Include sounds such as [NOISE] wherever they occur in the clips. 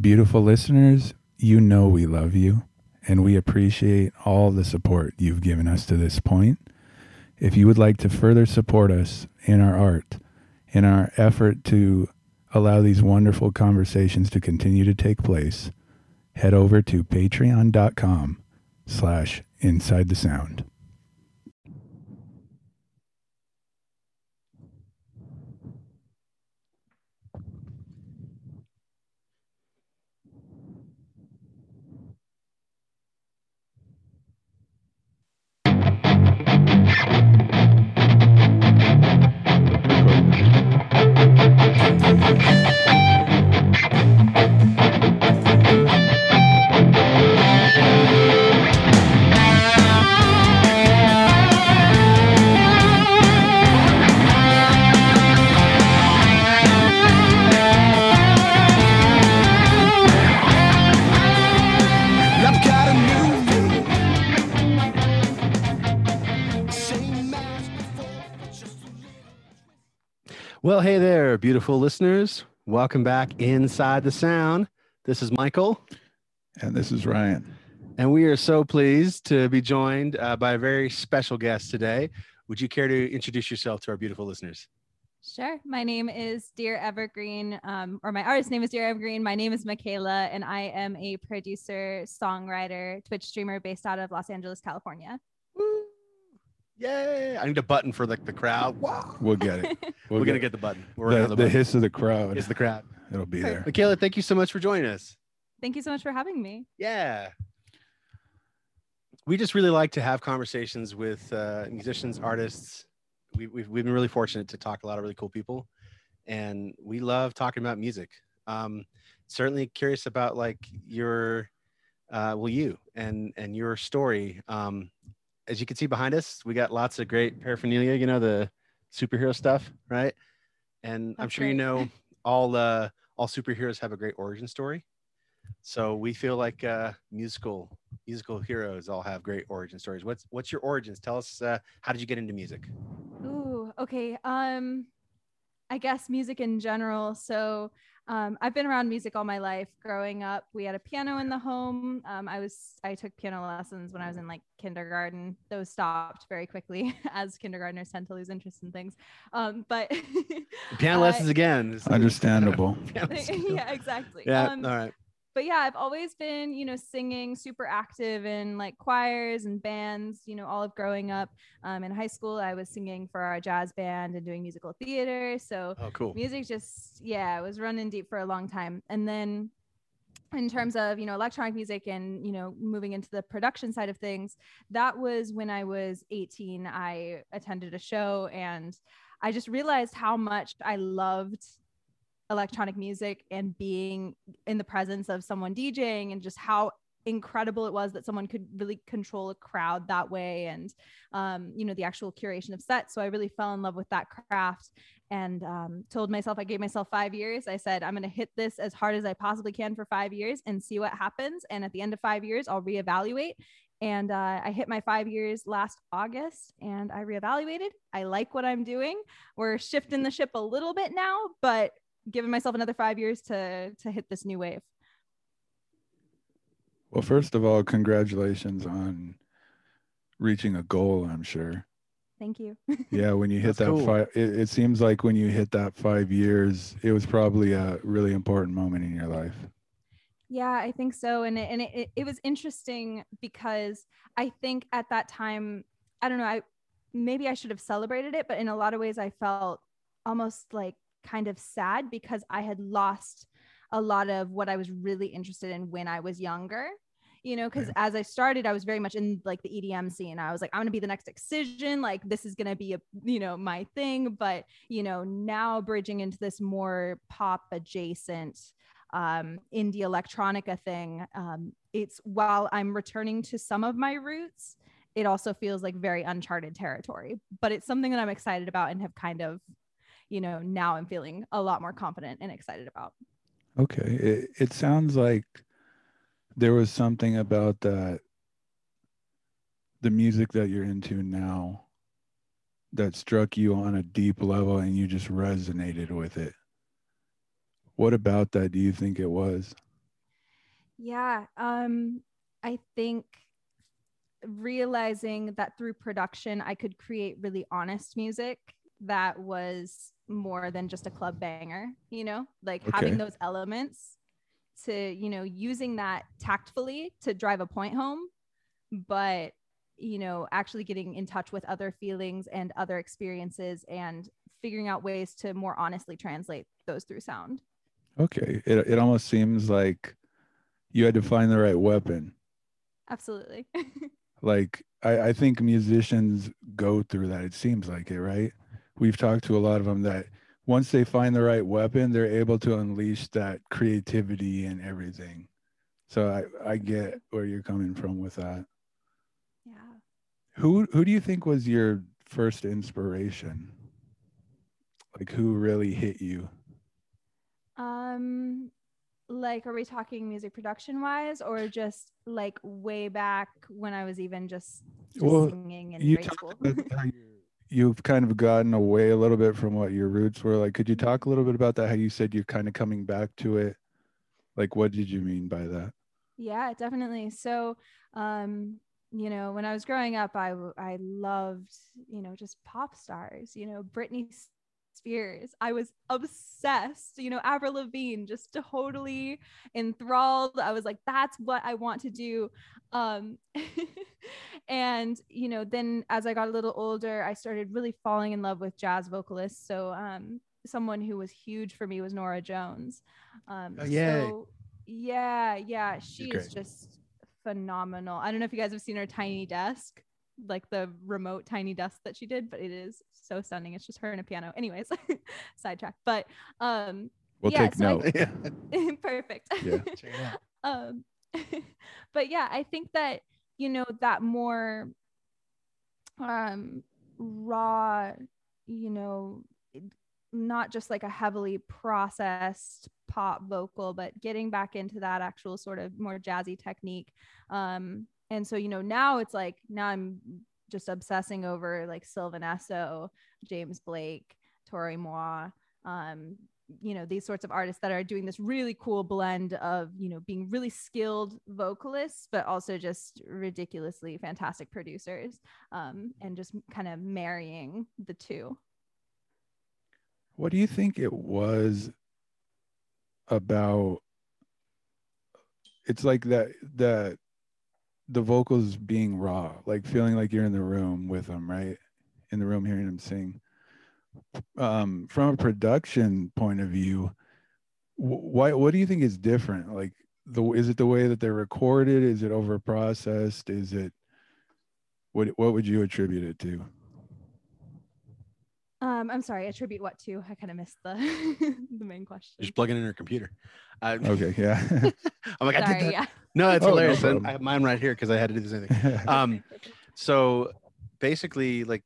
Beautiful listeners, you know we love you and we appreciate all the support you've given us to this point. If you would like to further support us in our art, in our effort to allow these wonderful conversations to continue to take place, head over to patreon.com slash inside the sound. Well, hey there, beautiful listeners. Welcome back inside the sound. This is Michael, And this is Ryan. and we are so pleased to be joined uh, by a very special guest today. Would you care to introduce yourself to our beautiful listeners? Sure. My name is Dear Evergreen, um, or my artist name is Dear Evergreen. My name is Michaela, and I am a producer, songwriter, Twitch streamer based out of Los Angeles, California. Woo! Yay! I need a button for like the crowd. Wow. We'll get it. [LAUGHS] We're We'll gonna get get the button. We're the, the, the button. hiss of the crowd. It's the crowd. It'll be there. Michaela, thank you so much for joining us. Thank you so much for having me. Yeah. We just really like to have conversations with uh, musicians, artists. We, we've, we've been really fortunate to talk to a lot of really cool people, and we love talking about music. Um, certainly curious about like your, uh, well, you and and your story. Um, as you can see behind us, we got lots of great paraphernalia. You know the superhero stuff, right? And I'm That's sure you know all uh, all superheroes have a great origin story. So we feel like uh, musical musical heroes all have great origin stories. What's what's your origins? Tell us uh, how did you get into music? Ooh, okay. Um, I guess music in general. So um, I've been around music all my life. Growing up, we had a piano in the home. Um, I was I took piano lessons when I was in like kindergarten. Those stopped very quickly [LAUGHS] as kindergartners tend to lose interest in things. Um, but [LAUGHS] Piano Uh, lessons again. Understandable. [LAUGHS] Yeah, exactly. yeah. Um, all right. But yeah, I've always been, you know, singing super active in like choirs and bands, you know, all of growing up. Um, in high school, I was singing for our jazz band and doing musical theater. So Oh, cool. music just, yeah, it was running deep for a long time. And then in terms of, you know, electronic music and, you know, moving into the production side of things, that was when I was 18. I attended a show and I just realized how much I loved electronic music and being in the presence of someone DJing and just how incredible it was that someone could really control a crowd that way and um, you know the actual curation of sets. So i really fell in love with that craft and um, told myself i gave myself five years. I said i'm going to hit this as hard as i possibly can for five years and see what happens. And at the end of five years i'll reevaluate. And uh, i hit my five years last august and i reevaluated. I like what i'm doing. We're shifting the ship a little bit now but giving myself another five years to to hit this new wave. Well, first of all, congratulations on reaching a goal, I'm sure. Thank you. [LAUGHS] Yeah, when you hit That's that cool. five, it, it seems like when you hit that five years, it was probably a really important moment in your life. Yeah, I think so. And it, and it, it, it was interesting because I think at that time, I don't know, I maybe I should have celebrated it, but in a lot of ways, I felt almost like kind of sad because I had lost a lot of what I was really interested in when I was younger. You know, because Yeah. as I started, I was very much in like the EDM scene. I was like, I'm gonna be the next Excision. Like, this is gonna be a you know my thing. But you know, now bridging into this more pop adjacent um, indie electronica thing. Um, it's while I'm returning to some of my roots, it also feels like very uncharted territory. But it's something that I'm excited about and have kind of, you know, now I'm feeling a lot more confident and excited about. Okay. It, it sounds like there was something about that, the music that you're into now, that struck you on a deep level and you just resonated with it. What about that do you think it was? Yeah. Um, I think realizing that through production, I could create really honest music that was more than just a club banger, you know, like having those elements to, you know, using that tactfully to drive a point home, but, you know, actually getting in touch with other feelings and other experiences and figuring out ways to more honestly translate those through sound. Okay. It it almost seems like you had to find the right weapon. Absolutely. [LAUGHS] Like I, I think musicians go through that. It seems like it, right? We've talked to a lot of them that once they find the right weapon, they're able to unleash that creativity and everything. So I, I get where you're coming from with that. yeah. Who who do you think was your first inspiration? Like who really hit you? Um, like, are we talking music production wise, or just like way back when I was even just, just Well, singing in You grade talked school? about how [LAUGHS] you're- you've kind of gotten away a little bit from what your roots were. Like, could you talk a little bit about that? How you said you're kind of coming back to it. Like, what did you mean by that? yeah, definitely. So, um, you know, when I was growing up, i i loved, you know, just pop stars. You know, Britney Spears. I was obsessed. You know, Avril Lavigne, just totally enthralled. I was like, that's what I want to do. Um, [LAUGHS] and you know, then as I got a little older, I started really falling in love with jazz vocalists. So, um, someone who was huge for me was Norah Jones. Um, Oh, yay. so yeah, yeah, she is just phenomenal. I don't know if you guys have seen her tiny desk, like the remote tiny desk that she did, but it is so stunning. It's just her and a piano. Anyways, [LAUGHS] sidetrack. But um, We'll Yeah, take so I- yeah. [LAUGHS] perfect. [LAUGHS] Yeah. Check it out. um, but yeah, I think that you know that more um raw, you know, not just like a heavily processed pop vocal, but getting back into that actual sort of more jazzy technique. Um, and so you know now it's like now I'm just obsessing over like Sylvan Esso, James Blake, Tori Moore, um, you know these sorts of artists that are doing this really cool blend of you know being really skilled vocalists but also just ridiculously fantastic producers um, and just kind of marrying the two What do you think it was about? It's like that that the vocals being raw, like feeling like you're in the room with them, right? In the room hearing them sing. Um, from a production point of view, why what do you think is different? Like the is it the way that they're recorded? Is it over processed? Is it what what would you attribute it to? Um, i'm sorry attribute what to i kind of missed the [LAUGHS] the main question Just plug it in your computer. Uh, [LAUGHS] Okay, yeah. I'm like, I sorry did that. yeah No, it's Oh, hilarious. and problem. I have mine right here because I had to do the same thing. [LAUGHS] Um, so basically, like,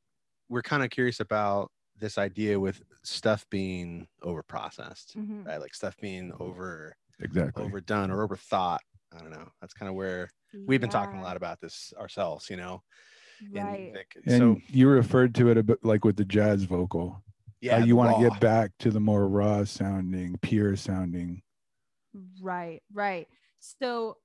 we're kind of curious about this idea with stuff being over processed, Mhm. right? Like stuff being over exactly. overdone or overthought. I don't know. That's kind of where we've been talking a lot about this ourselves, you know. In right Vic. And so you referred to it a bit like with the jazz vocal. yeah, how you want to get back to the more raw sounding, pure sounding. Right, right. So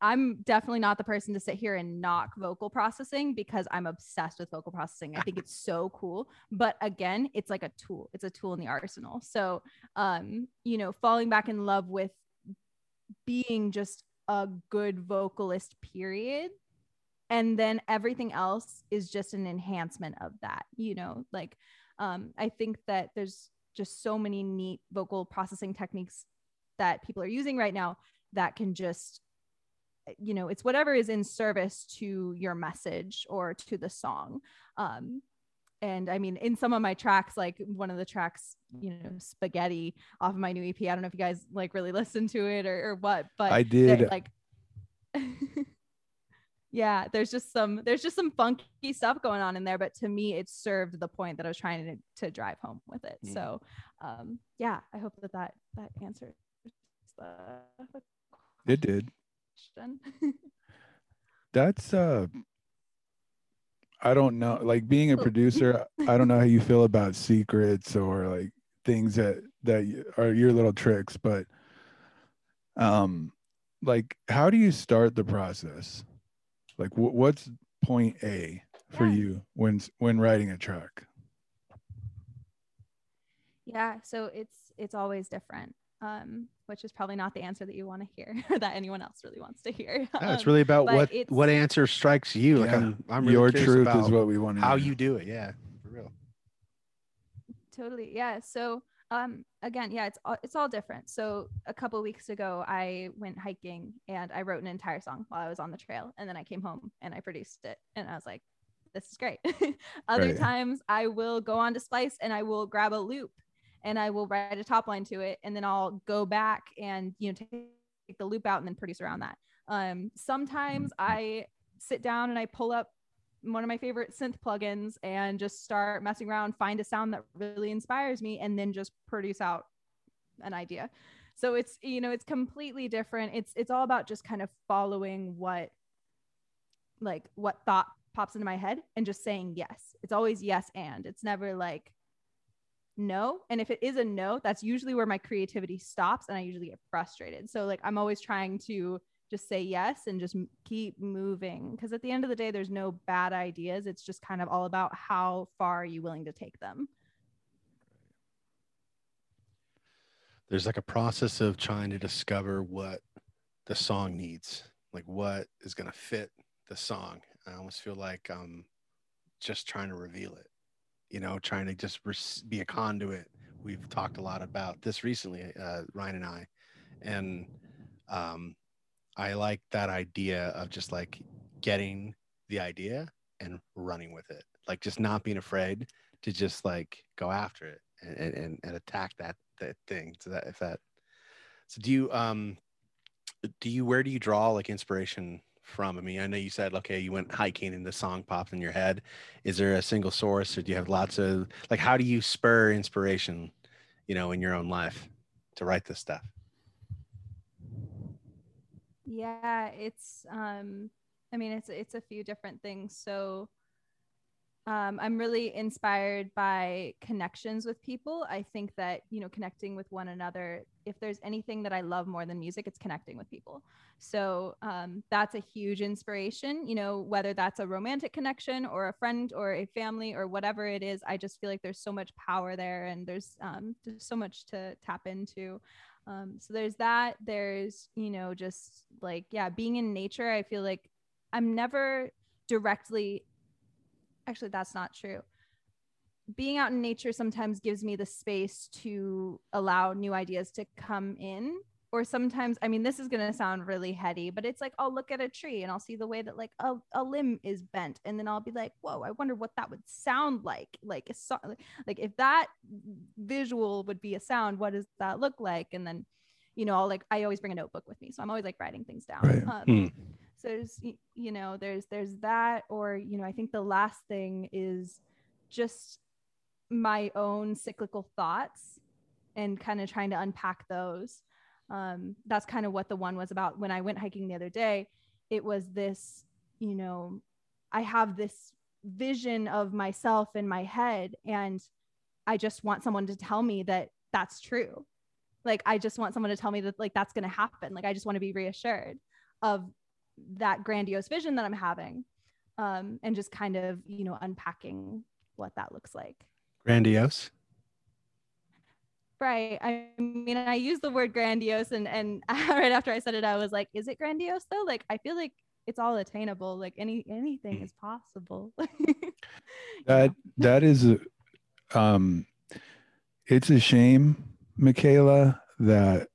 I'm definitely not the person to sit here and knock vocal processing because I'm obsessed with vocal processing. I think it's so cool. But again, it's like a tool. It's a tool in the arsenal. So um, you know, falling back in love with being just a good vocalist, period. And then everything else is just an enhancement of that, you know, like um, I think that there's just so many neat vocal processing techniques that people are using right now that can just you know it's whatever is in service to your message or to the song um and i mean in some of my tracks like one of the tracks you know spaghetti off of my new ep i don't know if you guys like really [LAUGHS] listened to it or, or what but I did. like yeah there's just some there's just some funky stuff going on in there but to me it served the point that i was trying to, to drive home with it Mm. so um yeah i hope that that that answers the, the It did. [LAUGHS] That's uh I don't know. Like being a producer, [LAUGHS] I don't know how you feel about secrets or like things that that are your little tricks, but um like how do you start the process? Like wh- what's point A for Yeah. you when when riding a track? Yeah, so it's it's always different. Um, which is probably not the answer that you want to hear [LAUGHS] or that anyone else really wants to hear. No, it's Um, really about what what answer strikes you. Like I'm, I'm really Your truth about is what we want to how know. you do it. Yeah, for real. totally yeah so um again yeah it's all it's all different. So a couple weeks ago i went hiking and i wrote an entire song while i was on the trail. And then i came home and i produced it. And i was like this is great. [LAUGHS] Other Right. times i will go on to splice and i will grab a loop and i will write a top line to it. And then i'll go back and you know take the loop out and then produce around that. Um sometimes i sit down and i pull up one of my favorite synth plugins and just start messing around, find a sound that really inspires me, and then just produce out an idea. So it's you know it's completely different. It's it's all about just kind of following what like what thought pops into my head and just saying yes. It's always yes and. It's never like no. And if it is a no, that's usually where my creativity stops and I usually get frustrated. So like I'm always trying to just say yes and just keep moving because at the end of the day there's no bad ideas it's just kind of all about how far are you willing to take them There's like a process of trying to discover what the song needs, like what is gonna fit the song. I almost feel like I'm just trying to reveal it. You know, trying to just be a conduit. We've talked a lot about this recently, uh, Ryan and I, and um, I like that idea of just like getting the idea and running with it, like just not being afraid to just like go after it and and, and, attack that that thing. So that if that, so do you um, do you where do you draw like inspiration from? I mean, I know you said okay, you went hiking and the song popped in your head. Is there a single source, or do you have lots of like? How do you spur inspiration, you know, in your own life to write this stuff? Yeah it's um i mean it's it's a few different things. So um, i'm really inspired by connections with people. I think that you know connecting with one another if there's anything that i love more than music it's connecting with people. So um, that's a huge inspiration you know whether that's a romantic connection or a friend or a family or whatever it is i just feel like there's so much power there and there's um, there's so much to tap into um, so there's that there's you know just like yeah being in nature i feel like i'm never directly actually that's not true. Being out in nature sometimes gives me the space to allow new ideas to come in or sometimes i mean this is going to sound really heady but it's like i'll look at a tree and i'll see the way that like a, a limb is bent and then i'll be like whoa i wonder what that would sound like like a so- like if that visual would be a sound what does that look like and then you know i'll like i always bring a notebook with me so i'm always like writing things down Right. um, Hmm. so there's you know there's there's that or you know i think the last thing is just my own cyclical thoughts and kind of trying to unpack those um, that's kind of what the one was about. When i went hiking the other day it was this you know i have this vision of myself in my head and i just want someone to tell me that that's true. Like i just want someone to tell me that like that's going to happen. Like i just want to be reassured of that grandiose vision that i'm having um, and just kind of you know unpacking what that looks like. Grandiose. Right i mean i use the word grandiose and and [LAUGHS] right after i said it i was like is it grandiose though? Like i feel like it's all attainable like any anything is possible. [LAUGHS] That that is a, um it's a shame, Michaela, that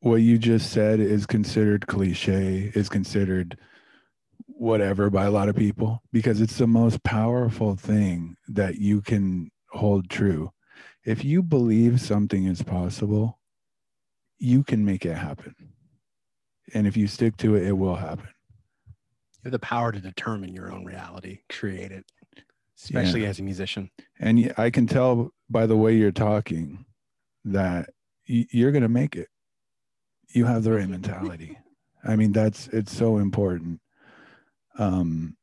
what you just said is considered cliche, is considered whatever by a lot of people because it's the most powerful thing that you can hold true. If you believe something is possible, you can make it happen. And if you stick to it, it will happen. You have the power to determine your own reality, create it, especially as a musician. And I can tell by the way you're talking that you're going to make it. You have the right [LAUGHS] mentality. I mean, that's it's so important. Um,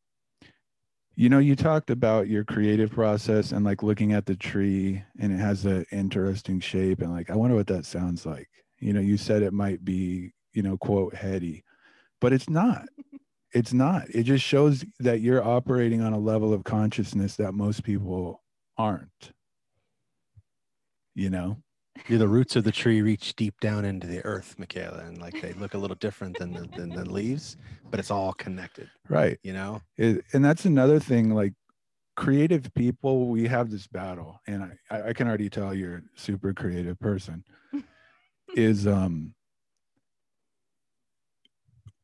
you know, you talked about your creative process and like looking at the tree and it has an interesting shape and like, I wonder what that sounds like. You know, you said it might be, you know, quote heady, but it's not. It's not. It just shows that you're operating on a level of consciousness that most people aren't. You know? You're the roots of the tree reach deep down into the earth, Michaela, and like they look a little different than the, than the leaves, but it's all connected. Right. You know, it, and that's another thing like creative people we have this battle and I, I I can already tell you're a super creative person [LAUGHS] is um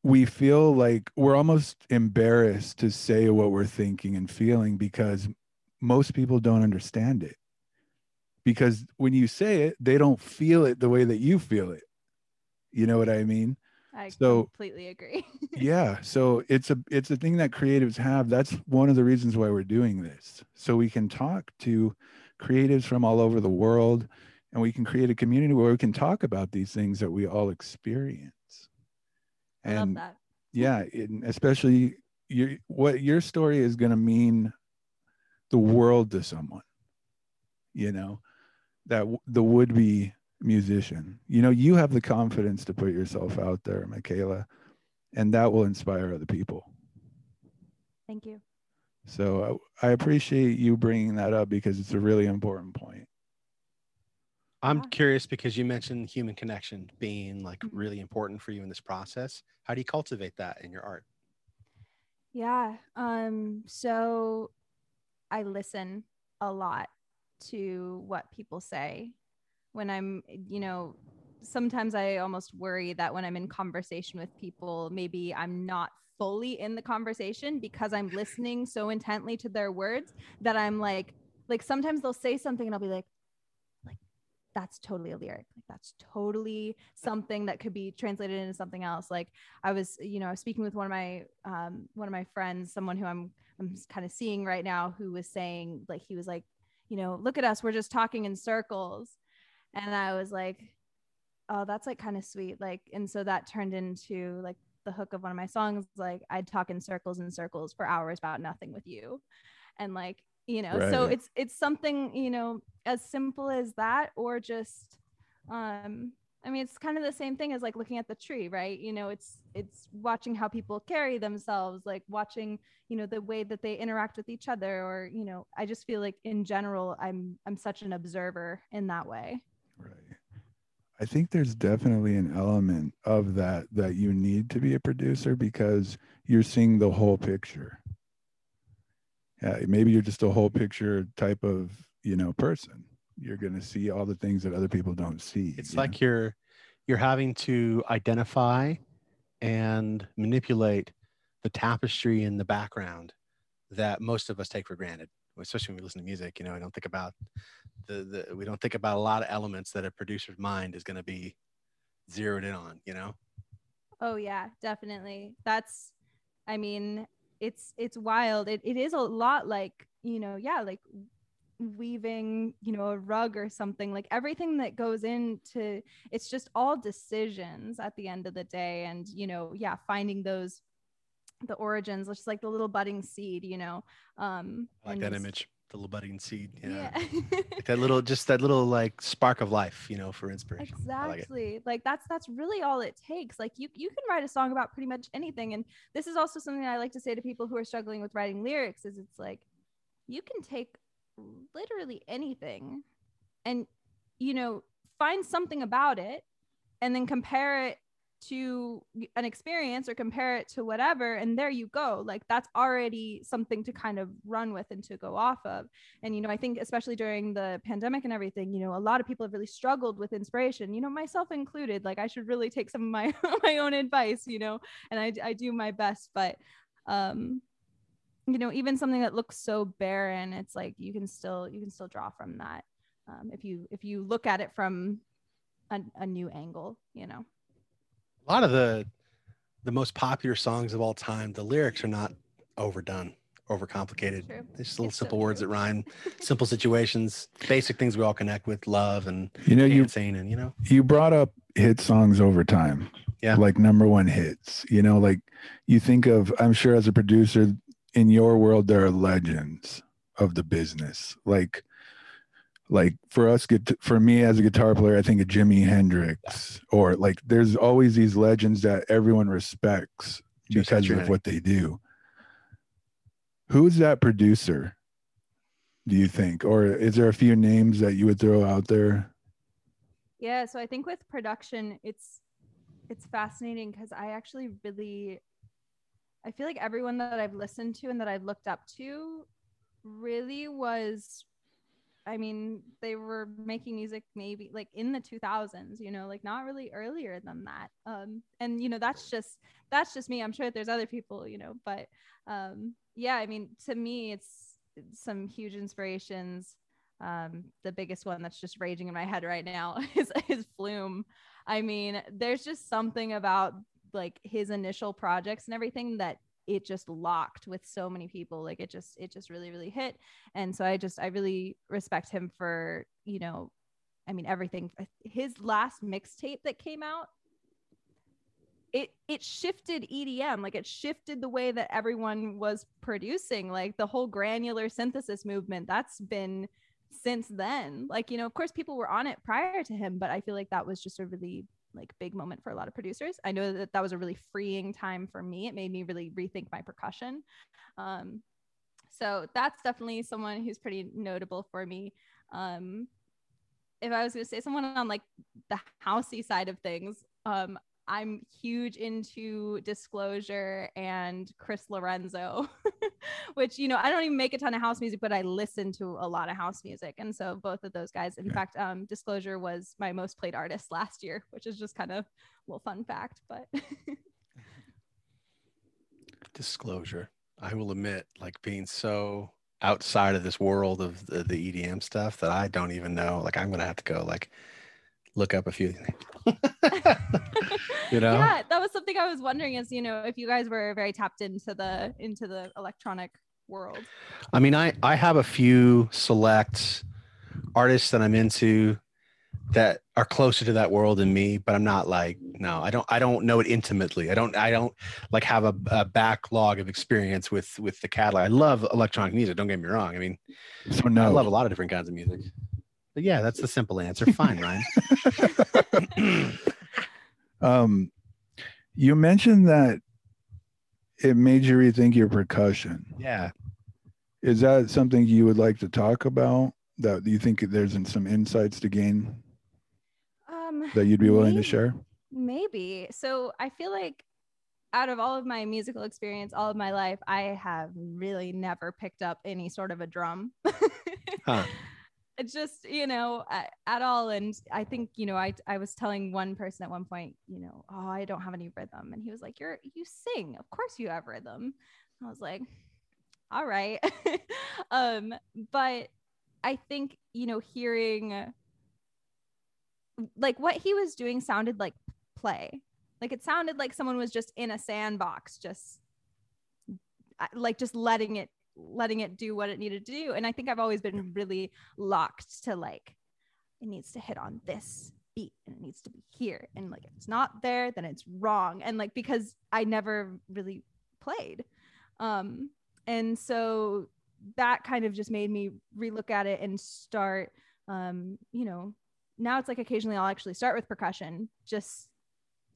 we feel like we're almost embarrassed to say what we're thinking and feeling because most people don't understand it because when you say it they don't feel it the way that you feel it. You know what i mean? I So- completely agree. [LAUGHS] yeah so it's a it's a thing that creatives have. That's one of the reasons why we're doing this. So we can talk to creatives from all over the world and we can create a community where we can talk about these things that we all experience. I love and that. yeah and especially your what your story is going to mean the world to someone you know that the would be musician you know you have the confidence to put yourself out there michaela and that will inspire other people Thank you. so I, I appreciate you bringing that up because it's a really important point I'm Yeah. curious because you mentioned human connection being like Mhm. really important for you in this process. How do you cultivate that in your art? Yeah. Um, so I listen a lot to what people say when I'm, you know, sometimes I almost worry that when I'm in conversation with people, maybe I'm not fully in the conversation because I'm listening so intently to their words that I'm like, like sometimes they'll say something and I'll be like, like, that's totally a lyric. Like that's totally something that could be translated into something else. Like I was, you know, I was speaking with one of my um, one of my friends, someone who I'm I'm kind of seeing right now, who was saying like he was like, you know, look at us, we're just talking in circles, and I was like, oh, that's like kind of sweet, like, and so that turned into like the hook of one of my songs, like I'd talk in circles and circles for hours about nothing with you, and like you know, so it's it's something you know as simple as that, or just um I mean, it's kind of the same thing as like looking at the tree, right? You know, it's it's watching how people carry themselves, like watching, you know, the way that they interact with each other, or you know, I just feel like in general, I'm I'm such an observer in that way. Right. I think there's definitely an element of that that you need to be a producer because you're seeing the whole picture. Yeah, maybe you're just a whole picture type of, you know, person. You're going to see all the things that other people don't see. It's you know? like you're you're having to identify and manipulate the tapestry in the background that most of us take for granted, especially when we listen to music. You know, I don't think about the, the we don't think about a lot of elements that a producer's mind is going to be zeroed in on. You know, Oh yeah, definitely. That's I mean, it's it's wild. It it is a lot like, you know, yeah, like weaving, you know, a rug or something. Like everything that goes into it's just all decisions at the end of the day and, you know, yeah, finding those the origins, just like the little budding seed, you know. Um I like that just- image, the little budding seed. Yeah. like that little, just that little like spark of life. You know, for inspiration. I like exactly like that's that's really all it takes like you you can write a song about pretty much anything and this is also something i like to say to people who are struggling with writing lyrics is it's like you can take literally anything. And you know find something about it and then compare it to an experience or compare it to whatever and there you go. Like that's already something to kind of run with and to go off of. And you know i think especially during the pandemic and everything you know a lot of people have really struggled with inspiration you know myself included. Like i should really take some of my [LAUGHS] my own advice you know and i, I do my best. But um you know even something that looks so barren it's like you can still you can still draw from that um, if you if you look at it from a, a new angle you know a lot of the the most popular songs of all time the lyrics are not overdone overcomplicated True. they're just little It's so simple words true. that rhyme [LAUGHS] simple situations basic things we all connect with love and You know, you dancing and you know you brought up hit songs over time. Yeah. Like number one hits. You know, like you think of, I'm sure as a producer in your world, there are legends of the business. Like like for us get for me as a guitar player i think of jimi hendrix or like there's always these legends that everyone respects Joe because Satriani. of what they do who's that producer do you think or is there a few names that you would throw out there Yeah, so I think with production, it's it's fascinating because I actually really I feel like everyone that I've listened to and that I've looked up to really was I mean, they were making music maybe like in the 2000s, you know, like not really earlier than that. Um and you know, that's just that's just me. I'm sure there's other people, you know, but um yeah, I mean, to me it's some huge inspirations um, the biggest one that's just raging in my head right now [LAUGHS] is, is Flume. I mean, there's just something about like his initial projects and everything that it just locked with so many people. Like it just, it just really, really hit. And so I just, I really respect him for, you know, I mean, everything. His last mixtape that came out, it it shifted EDM, like it shifted the way that everyone was producing, like the whole granular synthesis movement. That's been since then like you know of course people were on it prior to him but i feel like that was just a really like big moment for a lot of producers. I know that that was a really freeing time for me. It made me really rethink my percussion. Um so that's definitely someone who's pretty notable for me. Um if i was going to say someone on like the housey side of things um i'm huge into disclosure and chris lorenzo [LAUGHS] [LAUGHS] which you know i don't even make a ton of house music but i listen to a lot of house music and so both of those guys in fact um disclosure was my most played artist last year which is just kind of a little fun fact but [LAUGHS] Disclosure. I will admit, like being so outside of this world of the, the EDM stuff that I don't even know. Like I'm gonna have to go like look up a few. things. [LAUGHS] you know? yeah that was something i was wondering is you know if you guys were very tapped into the into the electronic world I mean, I I have a few select artists that I'm into that are closer to that world than me, but I'm not like no, I don't I don't know it intimately. I don't I don't like have a, a backlog of experience with with the catalog. I love electronic music. Don't get me wrong. I mean, so no. I love a lot of different kinds of music. But yeah, that's the simple answer. Fine, Ryan. [LAUGHS] um you mentioned that it made you rethink your percussion yeah. is that something you would like to talk about that you think there's some insights to gain um that you'd be willing to share Maybe. So I feel like out of all of my musical experience, all of my life, I have really never picked up any sort of a drum. Huh. [LAUGHS] Just, you know, at all. And I think, you know, I, I was telling one person at one point, you know, oh, I don't have any rhythm. And he was like, you're, you sing. Of course you have rhythm. I was like, all right. [LAUGHS] um, but I think, you know, hearing like what he was doing sounded like play. Like it sounded like someone was just in a sandbox, just like just letting it letting it do what it needed to do. And I think I've always been really locked to like it needs to hit on this beat and it needs to be here. And like if it's not there, then it's wrong. And like because I never really played. Um and so that kind of just made me relook at it and start um, you know, now it's like occasionally I'll actually start with percussion just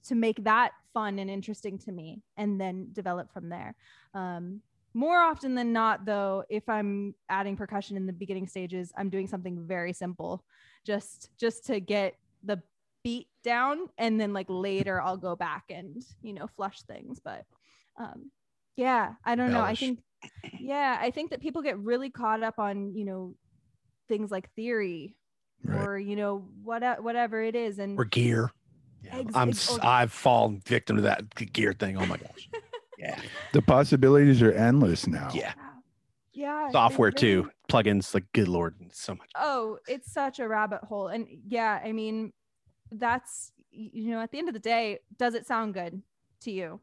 to make that fun and interesting to me and then develop from there. Um, more often than not, though, if I'm adding percussion in the beginning stages, I'm doing something very simple just just to get the beat down and then like later [LAUGHS] I'll go back and you know flush things. But um yeah, I don't know. I think yeah, I think that people get really caught up on, you know, things like theory Right. or you know what whatever it is and Or gear. Yeah, I'm or- I've fallen victim to that gear thing. Oh my gosh. [LAUGHS] Yeah. the possibilities are endless now Yeah. Yeah Software really- too. Plugins, like good lord, so much. oh it's such a rabbit hole and yeah i mean that's you know at the end of the day does it sound good to you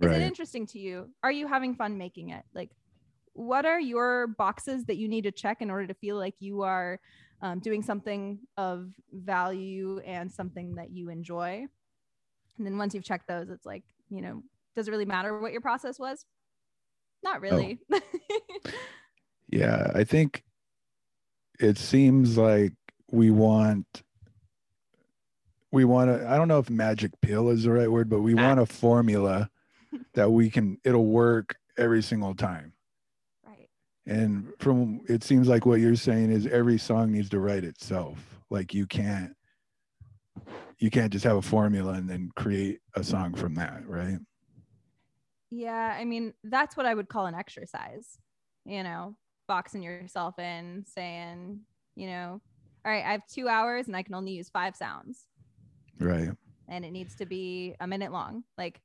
is right it interesting to you are you having fun making it like what are your boxes that you need to check in order to feel like you are um, doing something of value and something that you enjoy and then once you've checked those it's like you know does it really matter what your process was? Not really. [LAUGHS] Yeah i think it seems like we want we want to i don't know if magic pill is the right word but we Ah. want a formula [LAUGHS] that we can it'll work every single time. Right. and from it seems like what you're saying is every song needs to write itself. Like you can't you can't just have a formula and then create a song from that right Yeah, I mean, that's what I would call an exercise. You know, boxing yourself in, saying, you know, all right, I have two hours and I can only use five sounds, right and it needs to be a minute long. Like,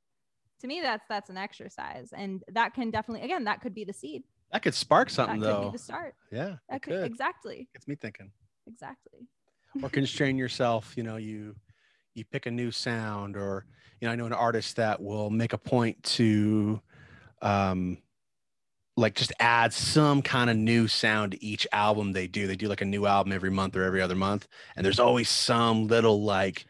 to me, that's that's an exercise, and that can definitely, again, that could be the seed. That could spark That something could though. be the start. Yeah, That it could, could. exactly, Gets me thinking. exactly. or constrain yourself you know you you pick a new sound or you know i know an artist that will make a point to um like just add some kind of new sound to each album they do they do like a new album every month or every other month and there's always some little like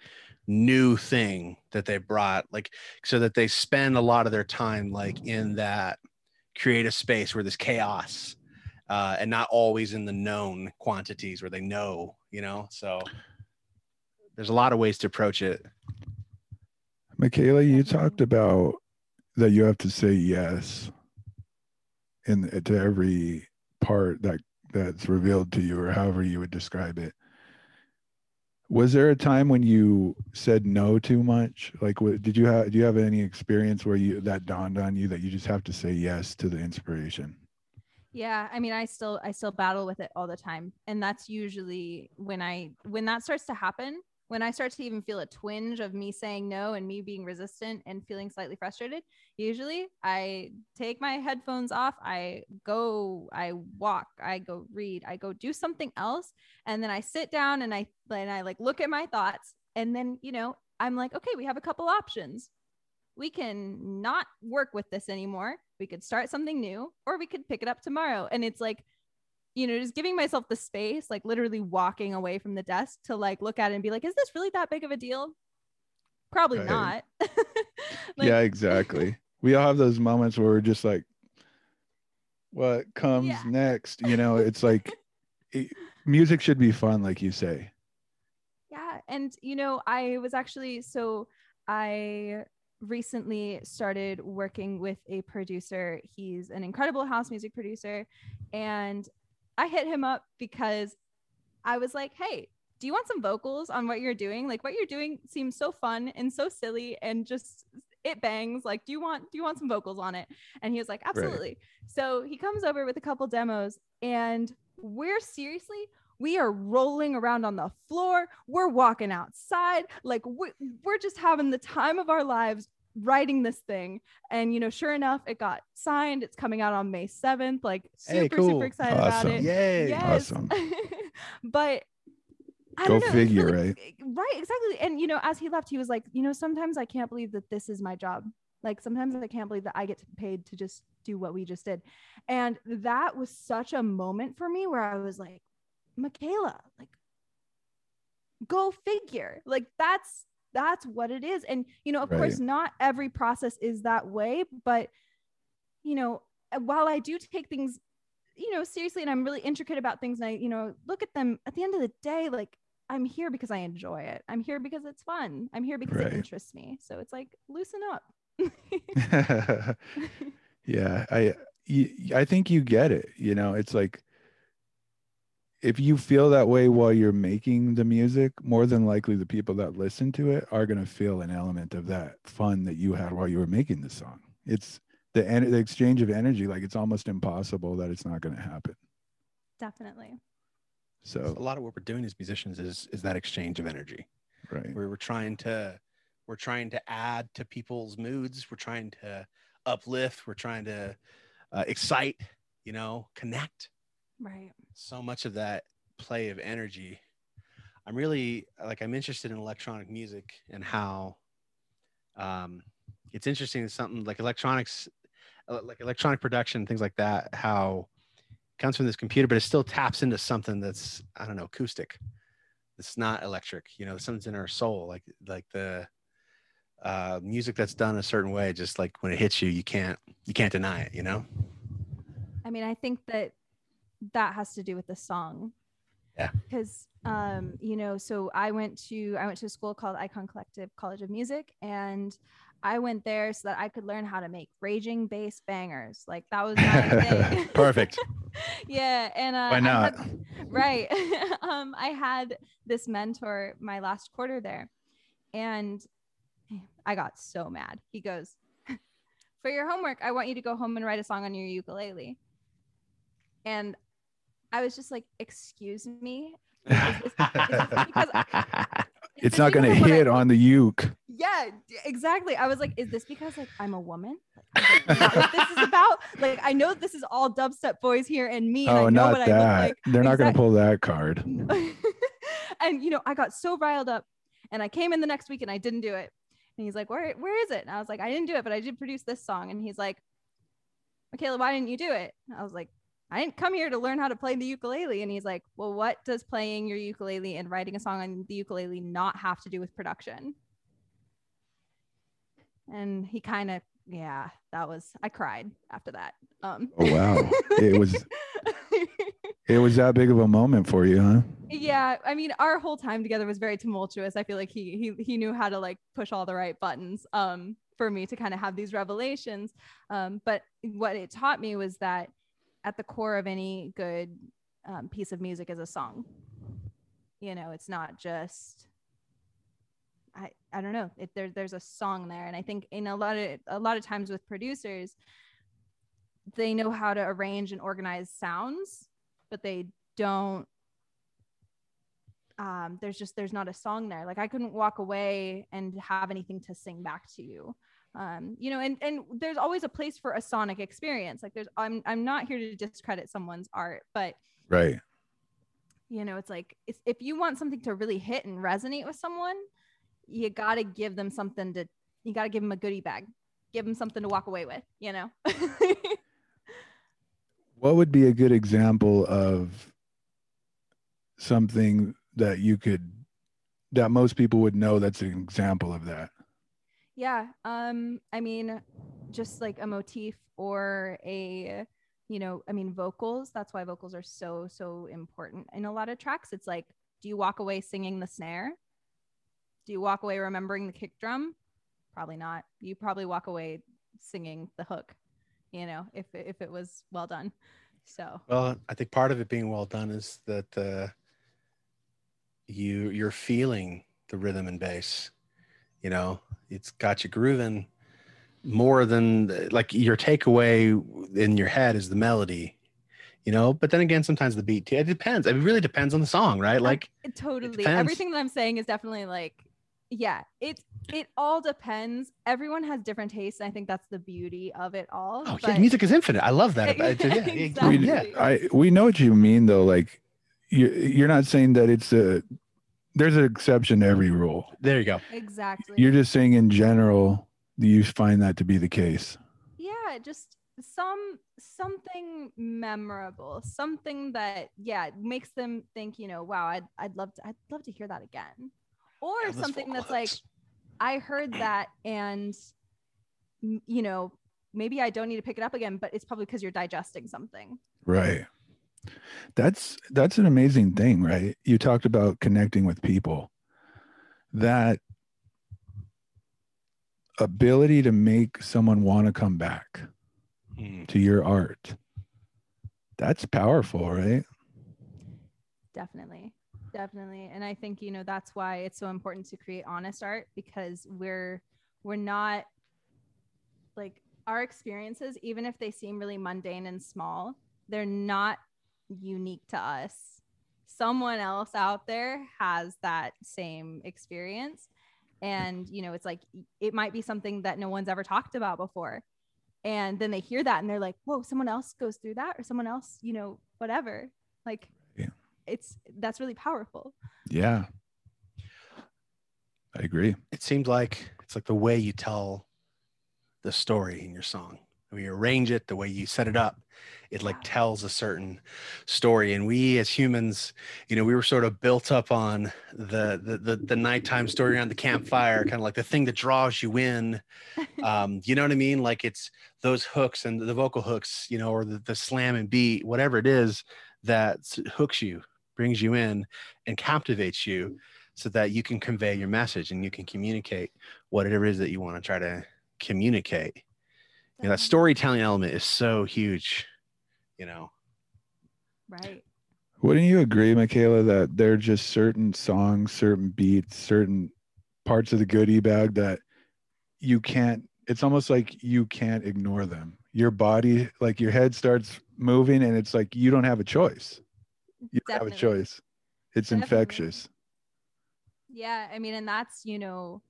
new thing that they brought like so that they spend a lot of their time like in that creative space where there's chaos uh, and not always in the known quantities where they know, you know. So there's a lot of ways to approach it. Michaela, you talked about that you have to say yes in to every part that that's revealed to you, or however you would describe it. Was there a time when you said no too much? Like, what, did you have? Do you have any experience where you that dawned on you that you just have to say yes to the inspiration? Yeah, I mean, I still I still battle with it all the time, and that's usually when I when that starts to happen, when I start to even feel a twinge of me saying no and me being resistant and feeling slightly frustrated. Usually, I take my headphones off, I go, I walk, I go read, I go do something else, and then I sit down and I and I like look at my thoughts, and then you know I'm like, okay, we have a couple options we can not work with this anymore. We could start something new or we could pick it up tomorrow. And it's like, you know, just giving myself the space, like literally walking away from the desk to like look at it and be like, is this really that big of a deal? Probably Right. not. [LAUGHS] Like, yeah, exactly. we all have those moments where we're just like, "What comes Yeah. next?" You know, [LAUGHS] it's like it, music should be fun, like you say. Yeah. And, you know, I was actually, so I recently started working with a producer. He's an incredible house music producer. And I hit him up because I was like, hey, do you want some vocals on what you're doing? Like what you're doing seems so fun and so silly and just it bangs. Like, do you want do you want some vocals on it? And he was like, absolutely. So he comes over with a couple demos and we're seriously we are rolling around on the floor. We're walking outside. Like we, we're just having the time of our lives writing this thing. And, you know, sure enough, it got signed. It's coming out on May 7th. Like super, Hey, cool. super excited about it. Yay. Yes. Awesome. [LAUGHS] but I Go don't know, figure, really- right? Eh, right, exactly. And you know, as he left, he was like, you know, sometimes I can't believe that this is my job. Like sometimes I can't believe that I get paid to just do what we just did. And that was such a moment for me where I was like, Michaela, like go figure. Like that's that's what it is. And you know, of course, not every process is that way, but you know, uh, while I do take things you know seriously and i'm really intricate about things and i you know look at them at the end of the day like i'm here because i enjoy it i'm here because it's fun i'm here because Right. it interests me so it's like loosen up [LAUGHS] [LAUGHS] yeah, i i think you get it. You know, it's like if you feel that way while you're making the music, more than likely the people that listen to it are going to feel an element of that fun that you had while you were making the song. It's the en- the exchange of energy like it's almost impossible that it's not going to happen. definitely So, a lot of what we're doing as musicians is is that exchange of energy. right. Where we're trying to we're trying to add to people's moods. We're trying to uplift. We're trying to uh, excite. You know, connect. Right. so much of that play of energy. I'm really like i'm interested in electronic music and how um it's interesting something like electronics uh, like electronic production things like that how it comes from this computer but it still taps into something that's i don't know acoustic. It's not electric you know something's in our soul like like the uh music that's done a certain way just like when it hits you you can't you can't deny it you know? I mean i think that that has to do with the song Yeah. because um you know so i went to i went to a school called icon collective college of music and i went there so that i could learn how to make raging bass bangers like that was my [LAUGHS] thing Perfect. [LAUGHS] yeah and uh, Why not? had- [LAUGHS] right um i had this mentor my last quarter there and i got so mad he goes for your homework i want you to go home and write a song on your ukulele and i was just like excuse me [LAUGHS] Is this- [LAUGHS] is this because It's not going to because of what I- hit on the uke. yeah exactly i was like is this because like i'm a woman like, is it not what this is about like i know this is all dubstep boys here and me and Oh, i know not what i that. look like They're not going to pull that card. [LAUGHS] and you know, I got so riled up and I came in the next week and I didn't do it. And he's like, Where where is it? And I was like, I didn't do it, but I did produce this song. And he's like, Michaela, why didn't you do it? And I was like, I didn't come here to learn how to play the ukulele. And he's like, Well, what does playing your ukulele and writing a song on the ukulele not have to do with production? And he kind of, yeah, that was I cried after that. Um Oh, wow. [LAUGHS] It was it was that big of a moment for you, huh? yeah i mean our whole time together was very tumultuous i feel like he he he knew how to like push all the right buttons um for me to kind of have these revelations um but what it taught me was that at the core of any good um, piece of music is a song. You know it's not just i i don't know it, there, there's a song there. And i think in a lot of a lot of times with producers they know how to arrange and organize sounds but they don't um, there's just there's not a song there. Like i couldn't walk away and have anything to sing back to you um, you know and and there's always a place for a sonic experience like there's i'm i'm not here to discredit someone's art but Right. you know it's like it's, if you want something to really hit and resonate with someone you got to give them something to you got to give them a goodie bag give them something to walk away with you know [LAUGHS] What would be a good example of something that you could that most people would know that's an example of that? Yeah. Um, I mean, just like a motif or a, you know, I mean, vocals. That's why vocals are so, so important. In a lot of tracks, it's like, do you walk away singing the snare? Do you walk away remembering the kick drum? Probably not. You probably walk away singing the hook, you know, if if it was well done. So Well, I think part of it being well done is that uh, you you're feeling the rhythm and bass. You know, it's got you grooving more than like your takeaway in your head is the melody. You know, but then again, sometimes the beat. It depends. It really depends on the song, right? Like, it totally depends. everything that i'm saying is definitely like yeah it it all depends everyone has different tastes and i think that's the beauty of it all oh yeah, music is infinite. I love that. About it. [LAUGHS] Yeah, yeah, Exactly. We, yeah. I we know what you mean though. Like you're you're not saying that it's a there's an exception to every rule. There you go. exactly You're just saying in general you find that to be the case. yeah just some something memorable something that yeah makes them think you know wow i'd, I'd love to i'd love to hear that again or Yeah, something vocal that's like i heard that and you know maybe i don't need to pick it up again but it's probably because you're digesting something Right. That's that's an amazing thing, right? You talked about connecting with people. That ability to make someone want to come back Hmm. to your art. That's powerful, right? definitely definitely and i think you know that's why it's so important to create honest art because we're we're not like our experiences even if they seem really mundane and small they're not unique to us someone else out there has that same experience and you know it's like it might be something that no one's ever talked about before and then they hear that and they're like whoa someone else goes through that or someone else you know whatever like Yeah. it's that's really powerful Yeah. I agree. it seems like it's like the way you tell the story in your song the way you arrange it the way you set it up it like tells a certain story. And we as humans you know we were sort of built up on the the the, the nighttime story around the campfire kind of like the thing that draws you in. [LAUGHS] Um you know what i mean? Like it's those hooks and the vocal hooks you know or the, the slam and beat whatever it is that hooks you brings you in and captivates you so that you can convey your message and you can communicate whatever it is that you want to try to communicate. You know, that storytelling element is so huge, you know. Right. Wouldn't you agree, Michaela, that there are just certain songs, certain beats, certain parts of the goodie bag that you can't, it's almost like you can't ignore them. Your body, like your head starts moving and it's like you don't have a choice. You don't have a choice. It's Definitely. infectious. Yeah, I mean, and that's you know,